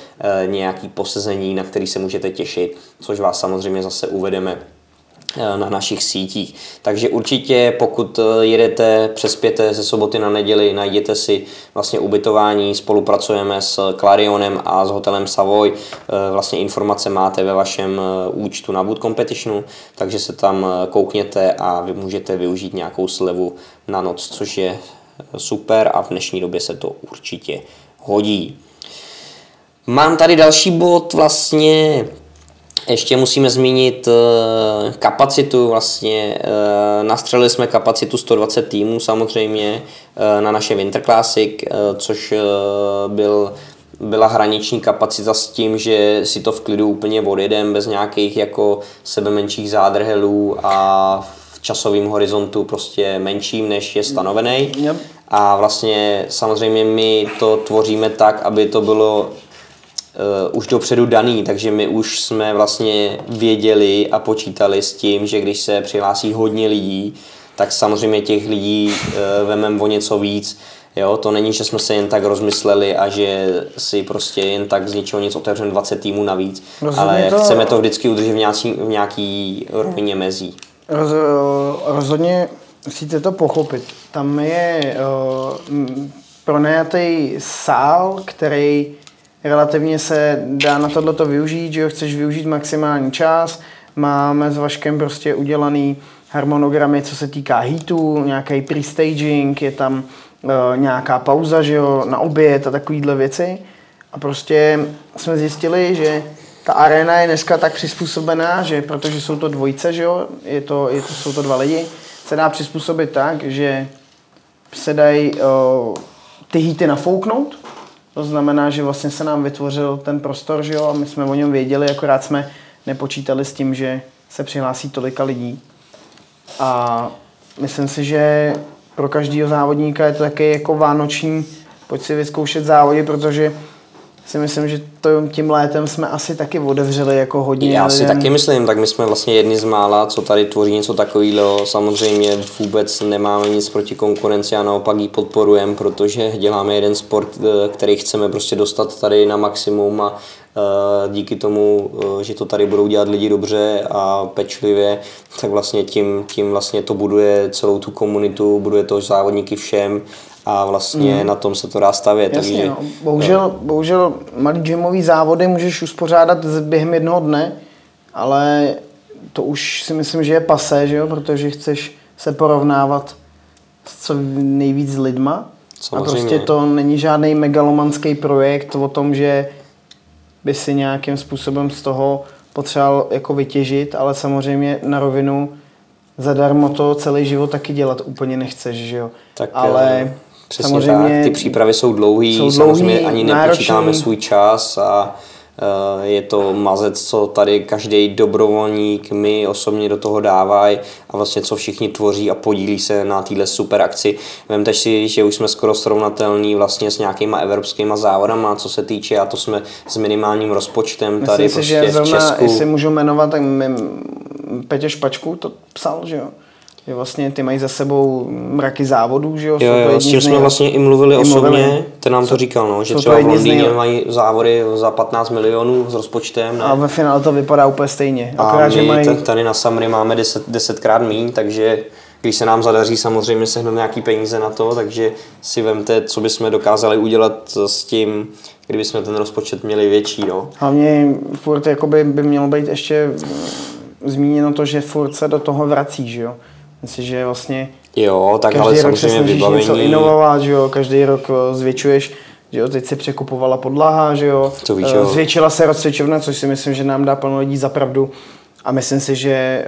nějaký posezení, na který se můžete těšit, což vás samozřejmě zase uvedeme eh, na našich sítích. Takže určitě, pokud eh, jedete, přespěte ze soboty na neděli, najděte si vlastně ubytování, spolupracujeme s Clarionem a s hotelem Savoy. Eh, Vlastně informace máte ve vašem účtu na Wood Competitionu, takže se tam koukněte a vy můžete využít nějakou slevu na noc, což je super a v dnešní době se to určitě hodí. Mám tady další bod vlastně ještě musíme zmínit uh, kapacitu, vlastně uh, nastřelili jsme kapacitu 120 týmů samozřejmě uh, na naše Winter Classic, což byl, byla hraniční kapacita s tím, že si to v klidu úplně odjedem bez nějakých jako sebe menších zádrhelů a v časovém horizontu prostě menším, než je stanovený. A vlastně samozřejmě my to tvoříme tak, aby to bylo uh, už dopředu daný, takže my už jsme vlastně věděli a počítali s tím, že když se přihlásí hodně lidí, tak samozřejmě těch lidí uh, vememe o něco víc. Jo, to není, že jsme se jen tak rozmysleli a že si prostě jen tak z ničeho nic otevřeme 20 týmů navíc, Rozhodně ale to- chceme to vždycky udržet v nějaký, v nějaký rovině mezí. Roz, rozhodně musíte to pochopit. Tam je uh, pronajatý sál, který relativně se dá na tohleto využít, že jo, chceš využít maximální čas. Máme s Vaškem prostě udělaný harmonogramy, co se týká heatů, nějaký pre-staging, je tam uh, nějaká pauza, že jo, na oběd a takovýhle věci. A prostě jsme zjistili, že ta arena je dneska tak přizpůsobená, že protože jsou to dvojice, že jo, je to, je to, jsou to dva lidi, se dá přizpůsobit tak, že se dají uh, ty hýty nafouknout. To znamená, že vlastně se nám vytvořil ten prostor, že jo, a my jsme o něm věděli, akorát jsme nepočítali s tím, že se přihlásí tolika lidí. A myslím si, že pro každého závodníka je to taky jako vánoční, pojď si vyzkoušet závody, protože si myslím, že to tím létem jsme asi taky otevřeli jako hodně Já si lidem. taky myslím, tak my jsme vlastně jedni z mála, co tady tvoří něco takového. Samozřejmě vůbec nemáme nic proti konkurenci a naopak ji podporujeme, protože děláme jeden sport, eh, který chceme prostě dostat tady na maximum a eh, díky tomu, eh, že to tady budou dělat lidi dobře a pečlivě, tak vlastně tím, tím vlastně to buduje celou tu komunitu, buduje to závodníky všem a vlastně mm. na tom se to dá stavět. Jasně, takže, no. bohužel, bohužel malý gymový závody můžeš uspořádat během jednoho dne, ale to už si myslím, že je pasé, že jo? protože chceš se porovnávat s co nejvíc lidma. Samozřejmě. A prostě to není žádný megalomanský projekt o tom, že by si nějakým způsobem z toho potřeboval jako vytěžit, ale samozřejmě na rovinu zadarmo to celý život taky dělat úplně nechceš, že jo. Tak, ale eh, Přesně tak, ty přípravy jsou dlouhý, jsou samozřejmě dlouhý, ani náročný. nepočítáme svůj čas a eh, je to mazec, co tady každý dobrovolník, my osobně do toho dávají a vlastně co všichni tvoří a podílí se na téhle super akci. Vemte si, že už jsme skoro srovnatelní vlastně s nějakýma evropskýma závodama, co se týče a to jsme s minimálním rozpočtem tady Myslím si, prostě že v Česku. jestli můžu jmenovat, tak my, Petě Špačku to psal, že jo. Že vlastně ty mají za sebou mraky závodů, že jo. Jo, jo, s tím jsme vlastně i mluvili i osobně, mluvili. ten nám to říkal, no, že třeba v Londýně mají závody za 15 milionů s rozpočtem, ne? A ve finále to vypadá úplně stejně. A Akorát, že my mají... t- tady na Samry máme 10, desetkrát míň, takže když se nám zadaří samozřejmě sehnat nějaký peníze na to, takže si vemte, co bychom dokázali udělat s tím, kdyby jsme ten rozpočet měli větší. No. Hlavně furt jakoby by mělo být ještě mm, zmíněno to, že furt se do toho vrací, že jo. Myslím, že vlastně Jo, tak ale každý rok se snažíš něco vybavení. inovovat, že jo, každý rok eh, zvětšuješ, že jo, teď se překupovala podlaha, že jo, To víš, Eh, jo. zvětšila se rozcvičovna, což si myslím, že nám dá plno lidí za pravdu. A myslím si, že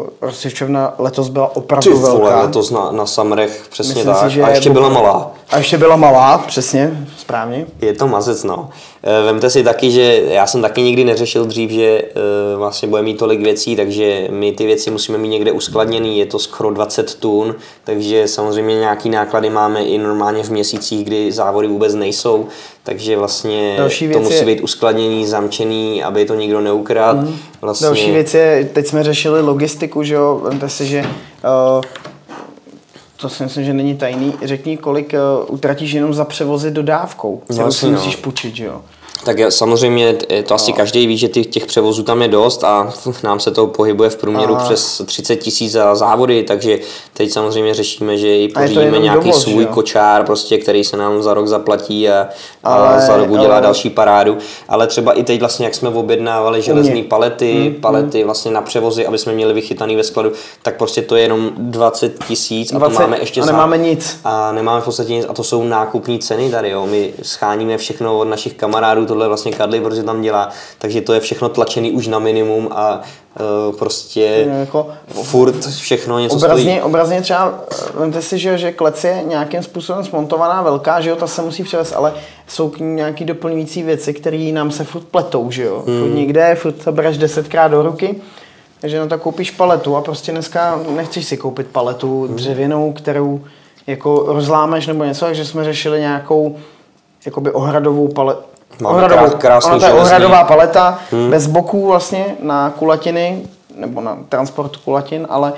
uh, rozcvičovna letos byla Ty opravdu vole, velká. letos na, na Samrech, přesně Myslím si, tak. že a ještě je- byla malá. A ještě byla malá, přesně, správně. Je to mazec, no. Eh, Vemte si taky, že já jsem taky nikdy neřešil dřív, že eh, vlastně bude mít tolik věcí, takže my ty věci musíme mít někde uskladněný, je to skoro 20 tun, takže samozřejmě nějaký náklady máme i normálně v měsících, kdy závody vůbec nejsou, takže vlastně Další to musí je- být uskladněný, zamčený, aby to nikdo neukradl. Mhm. Vlastně, Další věc je, teď jsme řešili logistiku, že jo, vemte si, že uh, to si myslím, že není tajný. Řekni, kolik uh, utratíš jenom za převozy dodávkou, kterou si jasně, no. musíš půjčit, že jo. Tak samozřejmě to asi každý ví, že těch, těch převozů tam je dost a [laughs] nám se to pohybuje v průměru A- přes 30 tisíc za závody, takže teď samozřejmě řešíme, že i A pořídíme nějaký dovoz, že svůj jo? kočár, prostě, který se nám za rok zaplatí a, a Ale- za rok udělá ale- další parádu. Ale třeba i teď vlastně, jak jsme objednávali železné palety, Hmm, palety vlastně na převozy, aby jsme měli vychytaný ve skladu, tak prostě to je jenom 20 tisíc a 20 to máme ještě a za- nemáme nic. a nemáme v podstatě nic a to jsou nákupní ceny tady, jo. My scháníme všechno od našich kamarádů, tohle vlastně Kadly, protože tam dělá, takže to je všechno tlačený už na minimum a uh, prostě No, jako furt všechno něco Obrazně, stojí. obrazně třeba, eh, vemte si, že, že klec je nějakým způsobem smontovaná velká, že jo, ta se musí převést, ale jsou k ní nějaký doplňující věci, které nám se furt pletou, že jo. Hmm. Furt někde, furt to bereš desetkrát do ruky, takže na to koupíš paletu a prostě dneska nechceš si koupit paletu dřevěnou, kterou jako rozlámeš nebo něco, takže jsme řešili nějakou jakoby ohradovou paletu. Máme krás- krásný ona to je ohradová paleta, hmm. bez boků vlastně na kulatiny, nebo na transport kulatin, ale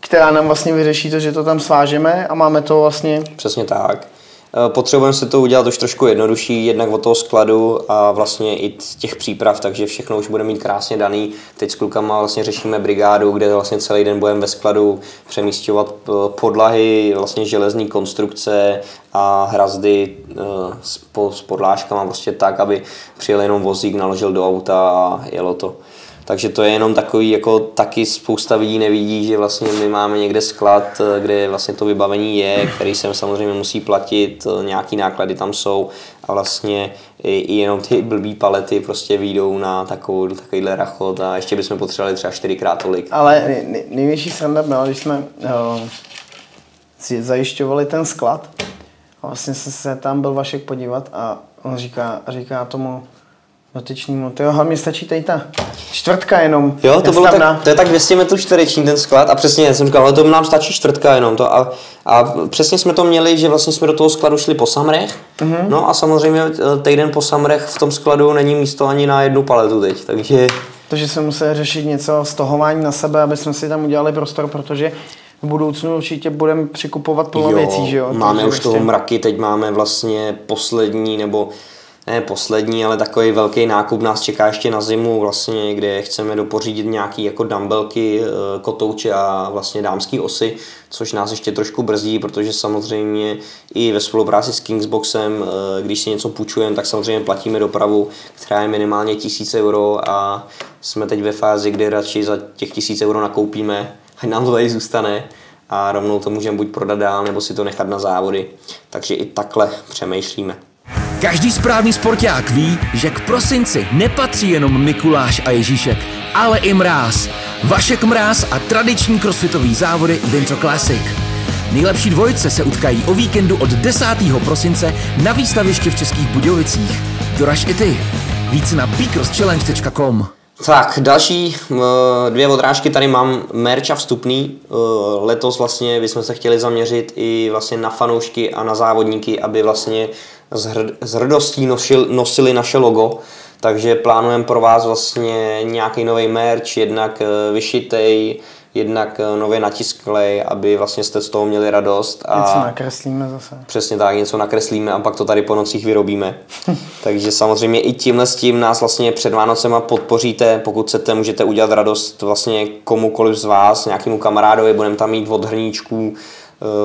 která nám vlastně vyřeší to, že to tam svážeme a máme to vlastně Přesně tak. Eh, Potřebujeme se to udělat už trošku jednodušší, jednak od toho skladu a vlastně i těch příprav, takže všechno už bude mít krásně daný. Teď s klukama vlastně řešíme brigádu, kde vlastně celý den budeme ve skladu přemístěvat eh, podlahy, vlastně železní konstrukce a hrazdy eh, s podlážkama prostě tak, aby přijel jenom vozík, naložil do auta a jelo to. Takže to je jenom takový, jako taky spousta lidí nevidí, že vlastně my máme někde sklad, eh, kde vlastně to vybavení je, který se samozřejmě musí platit, eh, nějaký náklady tam jsou a vlastně i, i jenom ty blbý palety prostě výjdou na takovou, takovýhle rachot a ještě bychom potřebovali třeba čtyřikrát tolik. Ale nej, nej, největší sranda byla, když jsme uh, zajišťovali ten sklad a vlastně se, se tam byl Vašek podívat a on říká, říká tomu dotyčnímu, to jo, hlavně stačí tady ta čtvrtka jenom. Jo, to bylo tak, to je tak 200 metrů čtvereční ten sklad a přesně já jsem říkal, ale to nám stačí čtvrtka jenom to a, a přesně jsme to měli, že vlastně jsme do toho skladu šli po samrech, mm-hmm. no a samozřejmě eh, týden po samrech v tom skladu není místo ani na jednu paletu teď, takže Takže jsme museli řešit něco stohování na sebe, aby jsme si tam udělali prostor, protože v budoucnu určitě budeme přikupovat plno věcí, že jo? Máme už toho mraky, teď máme vlastně poslední nebo ne poslední, ale takový velký nákup nás čeká ještě na zimu, vlastně, kde chceme dopořídit nějaký jako dumbbellky, eh, kotouče a vlastně dámský osy, což nás ještě trošku brzdí, protože samozřejmě i ve spolupráci s Kingsboxem, eh, když si něco půjčujeme, tak samozřejmě platíme dopravu, která je minimálně 1000 euro a jsme teď ve fázi, kdy radši za těch 1000 euro nakoupíme, ať nám to tady zůstane a rovnou to můžeme buď prodat dál, nebo si to nechat na závody. Takže i takhle přemýšlíme. Každý správný sporták ví, že k prosinci nepatří jenom Mikuláš a Ježíšek, ale i mráz. Vašek Mráz a tradiční crossfitový závody Winter Classic. Nejlepší dvojice se utkají o víkendu od 10. prosince na výstavišti v Českých Budějovicích. Doraž i ty. Víc na bcrosschallenge.com Tak, další dvě odrážky tady mám merch a vstupný. Uh, letos vlastně bychom se chtěli zaměřit i vlastně na fanoušky a na závodníky, aby vlastně s, hrd, s hrdostí nosil, nosili naše logo. Takže plánujeme pro vás vlastně nějaký nový merch, jednak uh, vyšitej, jednak nově natisklej, aby vlastně jste z toho měli radost. A něco nakreslíme zase. Přesně tak, něco nakreslíme a pak to tady po nocích vyrobíme. [laughs] Takže samozřejmě i tímhle s tím nás vlastně před Vánocema podpoříte, pokud chcete, můžete udělat radost vlastně komukoliv z vás, nějakému kamarádovi, budeme tam mít od hrníčků,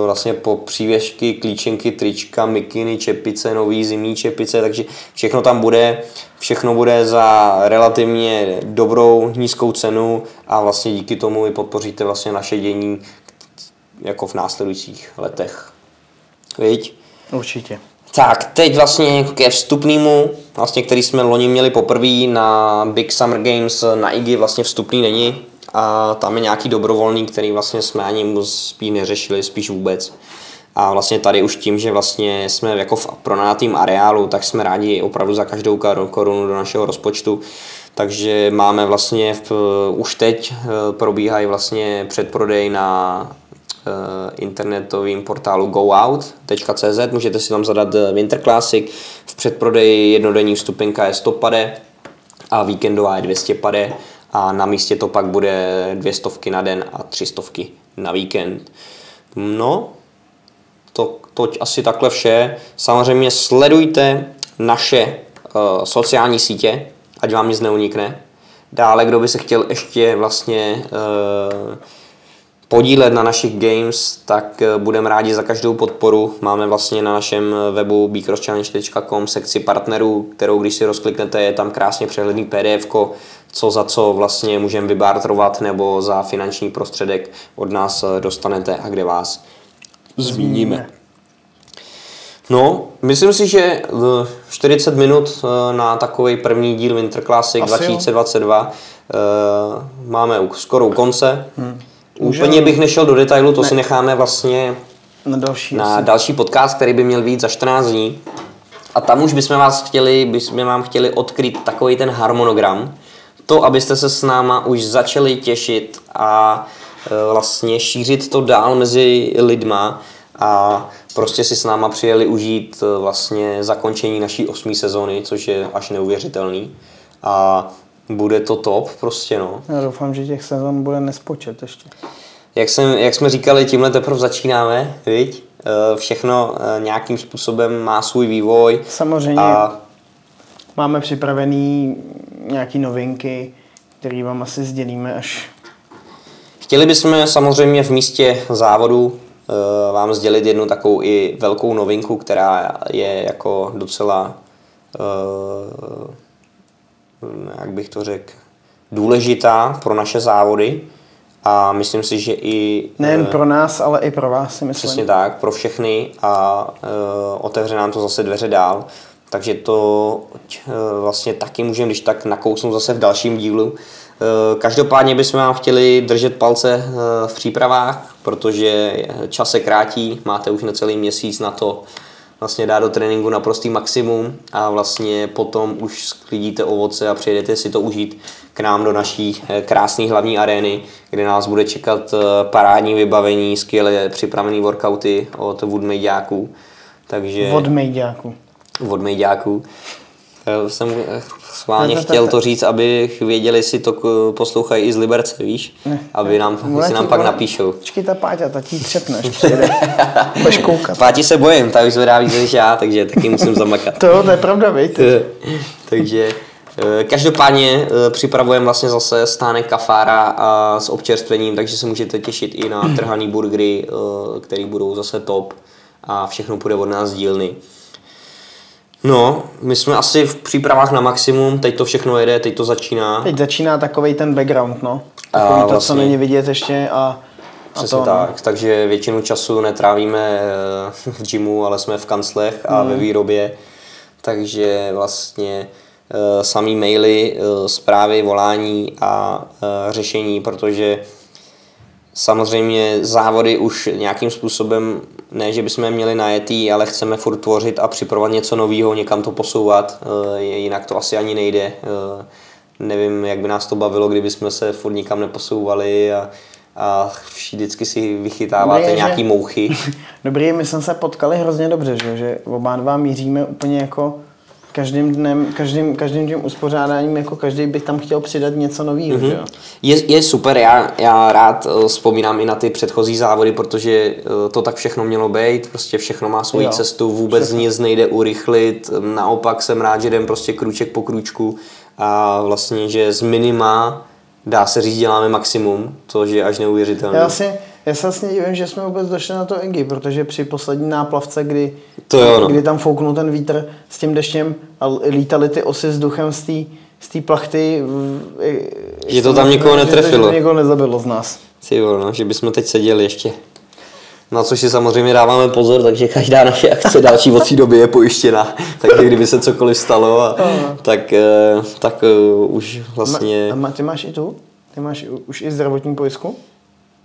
vlastně po přívěšky, klíčenky, trička, mikiny, čepice, nový zimní čepice, takže všechno tam bude, všechno bude za relativně dobrou, nízkou cenu a vlastně díky tomu vy podpoříte vlastně naše dění jako v následujících letech. Viď? Určitě. Tak, teď vlastně ke vstupnému, vlastně, který jsme loni měli poprvé na Big Summer Games na IGI, vlastně vstupný není, a tam je nějaký dobrovolný, který vlastně jsme ani spíš neřešili, spíš vůbec. A vlastně tady už tím, že vlastně jsme jako v pronátým areálu, tak jsme rádi opravdu za každou korunu do našeho rozpočtu. Takže máme vlastně v, už teď eh, probíhají vlastně předprodej na uh, internetovým portálu goout.cz, můžete si tam zadat eh, Winter Classic, v předprodeji jednodenní vstupenka je 100 pade a víkendová je 200 pade a na místě to pak bude dvě stovky na den a tři stovky na víkend. No, to, toť asi takhle vše. Samozřejmě sledujte naše uh, sociální sítě, ať vám nic neunikne. Dále, kdo by se chtěl ještě vlastně uh, podílet na našich games, tak uh, budeme rádi za každou podporu. Máme vlastně na našem webu bcrosschallenge.com sekci partnerů, kterou když si rozkliknete, je tam krásně přehledný PDF, co za co vlastně můžeme vybartrovat nebo za finanční prostředek od nás eh, dostanete a kde vás zmíníme. No, myslím si, že 40 minut eh, na takový první díl Winter Classic Asi 2022 jo. Eh, máme skoro u konce. Hmm. Úplně bych nešel do detailu, to ne. si necháme vlastně na další, na další podcast, který by měl být za 14 dní. A tam už bychom vás chtěli, bychom vám chtěli odkryt takový ten harmonogram, to, abyste se s náma už začali těšit a e, vlastně šířit to dál mezi lidma a prostě si s náma přijeli užít e, vlastně zakončení naší osmý sezóny, což je až neuvěřitelný. A bude to top prostě, no. Já doufám, že těch sezon bude nespočet ještě. Jak, jsem, jak jsme říkali, tímhle teprve začínáme, viď? E, všechno nějakým způsobem má svůj vývoj. Samozřejmě. A máme připravený nějaký novinky, které vám asi sdělíme až... Chtěli bychom samozřejmě v místě závodu uh, vám sdělit jednu takovou i velkou novinku, která je jako docela, jak bych to řekl, důležitá pro naše závody a myslím si, že i... Nejen pro nás, ale i pro vás si myslím. Přesně tak, pro všechny a uh, otevře nám to zase dveře dál. Takže to eh, vlastně taky můžeme, když tak nakousnout zase v dalším dílu. Eh, každopádně bychom vám chtěli držet palce eh, v přípravách, protože čas se krátí, máte už necelý měsíc na to vlastně dát do tréninku na prostý maximum a vlastně potom už sklidíte ovoce a přijedete si to užít k nám do naší krásné hlavní arény, kde nás bude čekat parádní vybavení, skvěle připravené workouty od Woodmadeáků. Takže... Od Mejďáků od Mejďáků. Já jsem schválně chtěl to říct, aby věděli, jestli to poslouchají i z Liberce, víš? Ne, aby nám, ne, si nám pak napíšou. Počkej, ta Páťa, ta ti třepne, až přijde. Budeš koukat. Páti se bojím, ta už zvedá víc než já, takže taky musím zamakat. [laughs] to, to je pravda, víš? [laughs] takže eh, Každopádně eh, připravujeme vlastně zase stánek kafára a s občerstvením, takže se můžete těšit i na trhaný burgery, eh, které budou zase top a všechno půjde od nás dílny. No, my jsme asi v přípravách na maximum, teď to všechno jede, teď to začíná. Teď začíná takový ten background, no. Takový a to, vlastně... co není vidět ještě a Přesně to, no. tak, takže většinu času netrávíme eh, [laughs] v gymu, ale jsme v kanclech a ve výrobě, takže vlastně eh, samý maily, eh, zprávy, volání a řešení, protože samozřejmě závody už nějakým způsobem, ne, že bychom je měli najetý, ale chceme furt tvořit a připravovat něco nového, někam to posouvat, eh, jinak to asi ani nejde. Eh, Nevím, jak by nás to bavilo, kdyby jsme se furt nikam neposouvali a, a vždycky si vychytáváte Dobrý je, že- nějaký mouchy. [laughs] Dobrý, my jsme se potkali hrozně dobře, že, že oba dva míříme úplně jako každým dnem, každým, každým tím uspořádáním, jako každý by tam chtěl přidat něco nového, mm-hmm. že jo? Je, je super, já, já rád eh, vzpomínám i na ty předchozí závody, protože eh, to tak všechno mělo být, prostě všechno má svoji Jo, cestu, vůbec nic nejde urychlit, naopak jsem rád, že jdem prostě krůček po krůčku a vlastně, že z minima dá se říct, děláme maximum, což je až neuvěřitelné. Já, si, já se vlastně divím, že jsme vůbec došli na to Engy, protože při poslední náplavce, kdy, To jo, no. kdy tam fouknul ten vítr s tím deštěm a lítaly ty osy vzduchem z té z té plachty. Že to tam nikoho netrefilo. Že to nikoho nezabilo z nás. Jo, no, že bychom teď seděli ještě. Na což si samozřejmě dáváme pozor, takže každá naše akce další od té doby je pojištěna. [laughs] Takže kdyby se cokoliv stalo, a, tak, eh, tak eh, už vlastně... Ma, a ty máš i tu? Ty máš už i zdravotní pojistku?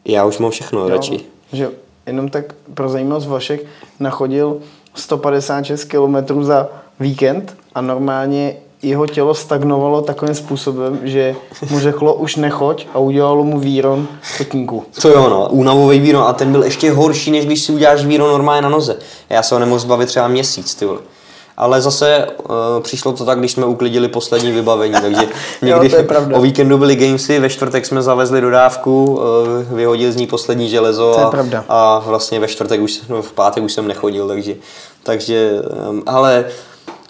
Já už mám všechno radši. Že jenom tak pro zajímavost Vašek nachodil 156 km za víkend a normálně jeho tělo stagnovalo takovým způsobem, že mu řeklo už nechoď a udělalo mu víron kotníku. To jo, no, únavový víno a ten byl ještě horší, než když si uděláš víno normálně na noze. Já se ho nemohl zbavit třeba měsíc, ty vole. Ale zase uh, přišlo to tak, když jsme uklidili poslední vybavení, takže [laughs] někdy to je pravda. o víkendu byly gamesy, ve čtvrtek jsme zavezli dodávku, uh, vyhodil z ní poslední železo To je a, pravda. a vlastně ve čtvrtek už, no, v pátek už jsem nechodil, takže, takže um, ale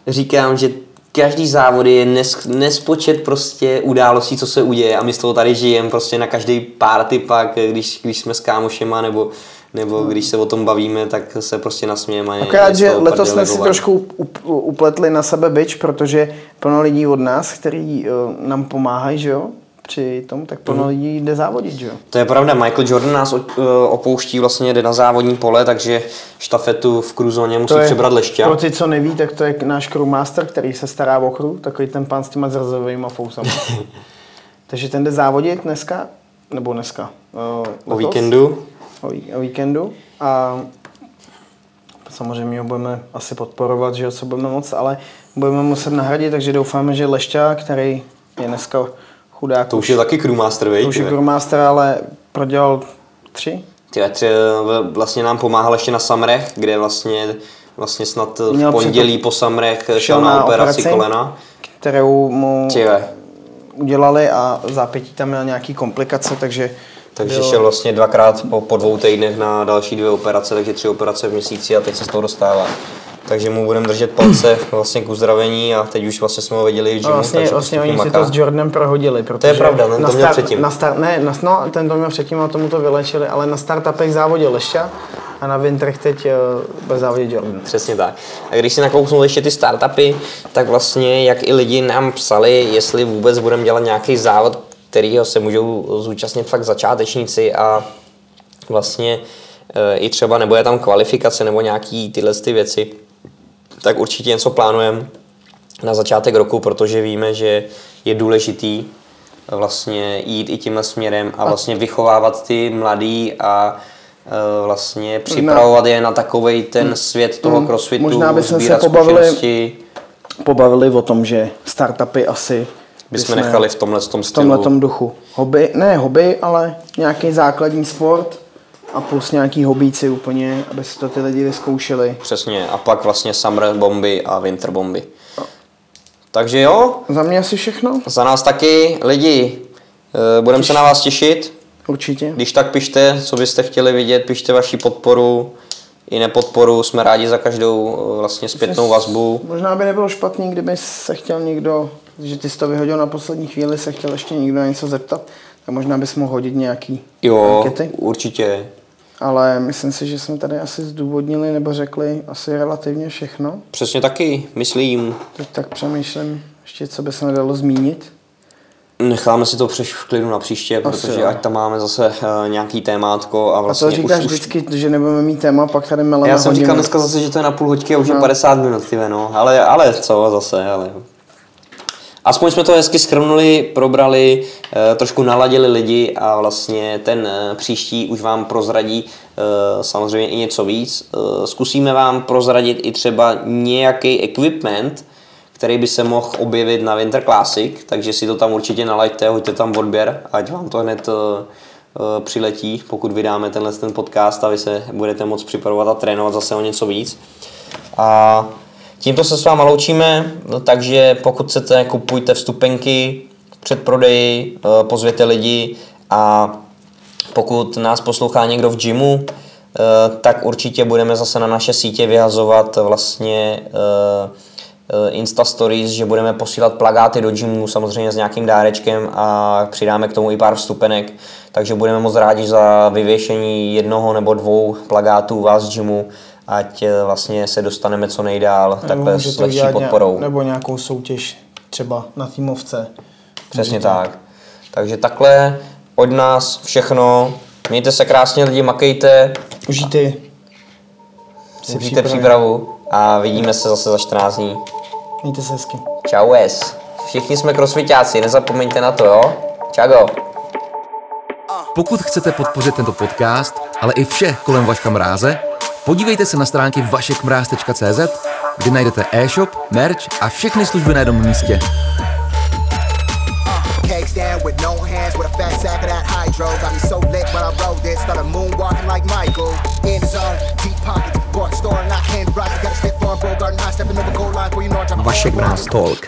říkám, že každý závod je nes, nespočet prostě událostí, co se uděje a my z toho tady žijeme prostě na každý party pak, když, když jsme s kámošema nebo, nebo když se o tom bavíme, tak se prostě nasmějeme. Akorát, že letos jsme si trošku up- upletli na sebe byč, protože plno lidí od nás, který uh, nám pomáhají, že jo, při tom, tak plno lidí jde závodit, že jo. To je pravda, Michael Jordan nás eh, opouští, vlastně jde na závodní pole, takže štafetu v kruzóně musí přebrat Lešťa. Pro ty, co neví, tak to je náš crewmaster, který se stará o crew, takový ten pán s těma zrazovými fousama. [laughs] Takže ten jde závodit dneska, nebo dneska. Uh, O víkendu. O, o víkendu. A samozřejmě ho budeme asi podporovat, že co budeme moc, ale budeme muset nahradit, takže doufáme, že Lešťa, který je dneska chudák, To už je taky crewmaster, to vej? už je crewmaster, ale prodělal tři, Tyhle tři, vlastně nám pomáhal ještě na Samrech, kde vlastně, vlastně snad Měl v pondělí po Samrech šel na operaci kolena. kterou mu Tyhle, udělali a zápětí tam měl nějaký komplikace, takže takže bylo- šel vlastně dvakrát po, po dvou týdnech na další dvě operace, takže tři operace v měsíci a teď se z toho dostává. Takže mu budeme držet palce vlastně k uzdravení a teď už vlastně jsme ho viděli v No, gymu, vlastně, takže vlastně oni si maká. to s Jordanem prohodili. Protože pravda, ten to měl předtím. Na start, ne, na, no, ten to měl předtím a tomu to vylečili, ale na startupech závodil Lešťa a na Wintrech teď uh, bude závodit Jordan. Přesně tak. A když si nakousnul ještě ty startupy, tak vlastně jak i lidi nám psali, jestli vůbec budeme dělat nějaký závod, kterýho se můžou zúčastnit fakt začátečníci a vlastně e, i třeba nebo je tam kvalifikace nebo nějaký tyhle ty věci, tak určitě něco plánujeme na začátek roku, protože víme, že je důležitý vlastně jít i tímhle směrem a vlastně vychovávat ty mladý a e, vlastně připravovat je na takovej ten svět toho crossfitu, Možná bychom se pobavili- Pobavili o tom, že startupy asi bychom nechali v tomhle tom v stylu. tomhle duchu. Hobby, ne hobby, ale nějaký základní sport a plus nějaký hobíci úplně, aby si to ty lidi vyzkoušeli. Přesně. A pak vlastně summer bomby a winter bomby. Takže jo, Za mě asi všechno, za nás taky lidi, e, budeme se na vás těšit. určitě. Když tak pište, co byste chtěli vidět, pište vaši podporu i nepodporu, jsme rádi za každou eh, vlastně zpětnou vazbu. Možná by nebylo špatný, kdyby se chtěl někdo, že ty jsi to vyhodil na poslední chvíli, se chtěl ještě někdo na něco zeptat, tak možná bys mohl hodit nějaký Jo, ankety. určitě. Ale myslím si, že jsme tady asi zdůvodnili nebo řekli asi relativně všechno. Přesně taky, myslím. Teď tak přemýšlím ještě, co by se nedalo zmínit. Necháme si to přeš v klidu na příště, protože jo. ať tam máme zase uh, nějaký témátko a A vlastně to říkáš už, už vždycky, že nebudeme mít téma, pak tady meleme Já jsem hodinu. říkal dneska zase, že to je na půl hoďky a už je No. 50 minut, ty no. Ale, ale co zase, ale... Aspoň jsme to hezky schrnuli, probrali, eh, trošku naladili lidi a vlastně ten eh, příští už vám prozradí eh, samozřejmě i něco víc. Zkusíme vám prozradit i třeba nějaký equipment, který by se mohl objevit na Winter Classic, takže si to tam určitě nalaďte, hoďte tam odběr, ať vám to hned přiletí, pokud vydáme tenhle ten podcast a vy se budete moct připravovat a trénovat zase o něco víc. A tímto se s váma loučíme, no, takže pokud chcete, kupujte vstupenky před prodeji, eh, pozvěte lidi a pokud nás poslouchá někdo v gymu, eh, tak určitě budeme zase na naše sítě vyhazovat vlastně eh, Insta Stories, že budeme posílat plagáty do gymu, samozřejmě s nějakým dárečkem a přidáme k tomu i pár vstupenek, takže budeme moc rádi za vyvěšení jednoho nebo dvou plagátů vás z gymu, ať eh, vlastně se dostaneme co nejdál, Nebo takhle s lepší podporou. Ně, nebo nějakou soutěž třeba na týmovce. Přesně tak. Takže takhle od nás všechno. Mějte se krásně lidi, makejte, Užijte si užijte přípravu a vidíme se zase za 14 dní. Mějte se hezky. Čau es. Všichni jsme crossfitáci, nezapomeňte na to, jo? Čago. Pokud chcete podpořit tento podcast, ale i vše kolem Vaška Mráze, podívejte se na stránky vašekmráz.cz, kde najdete e-shop, merch a všechny služby na jednom místě. Cakes down with no hands with a fat sack of that hydro. Got me so lit when I rode this, started moonwalking like Michael. In the zone, deep pockets, bought store, not hand rocket. Got a stiff arm, bro, garden high, stepping over goal line, where you know I drop a Vašek Bránz Talk.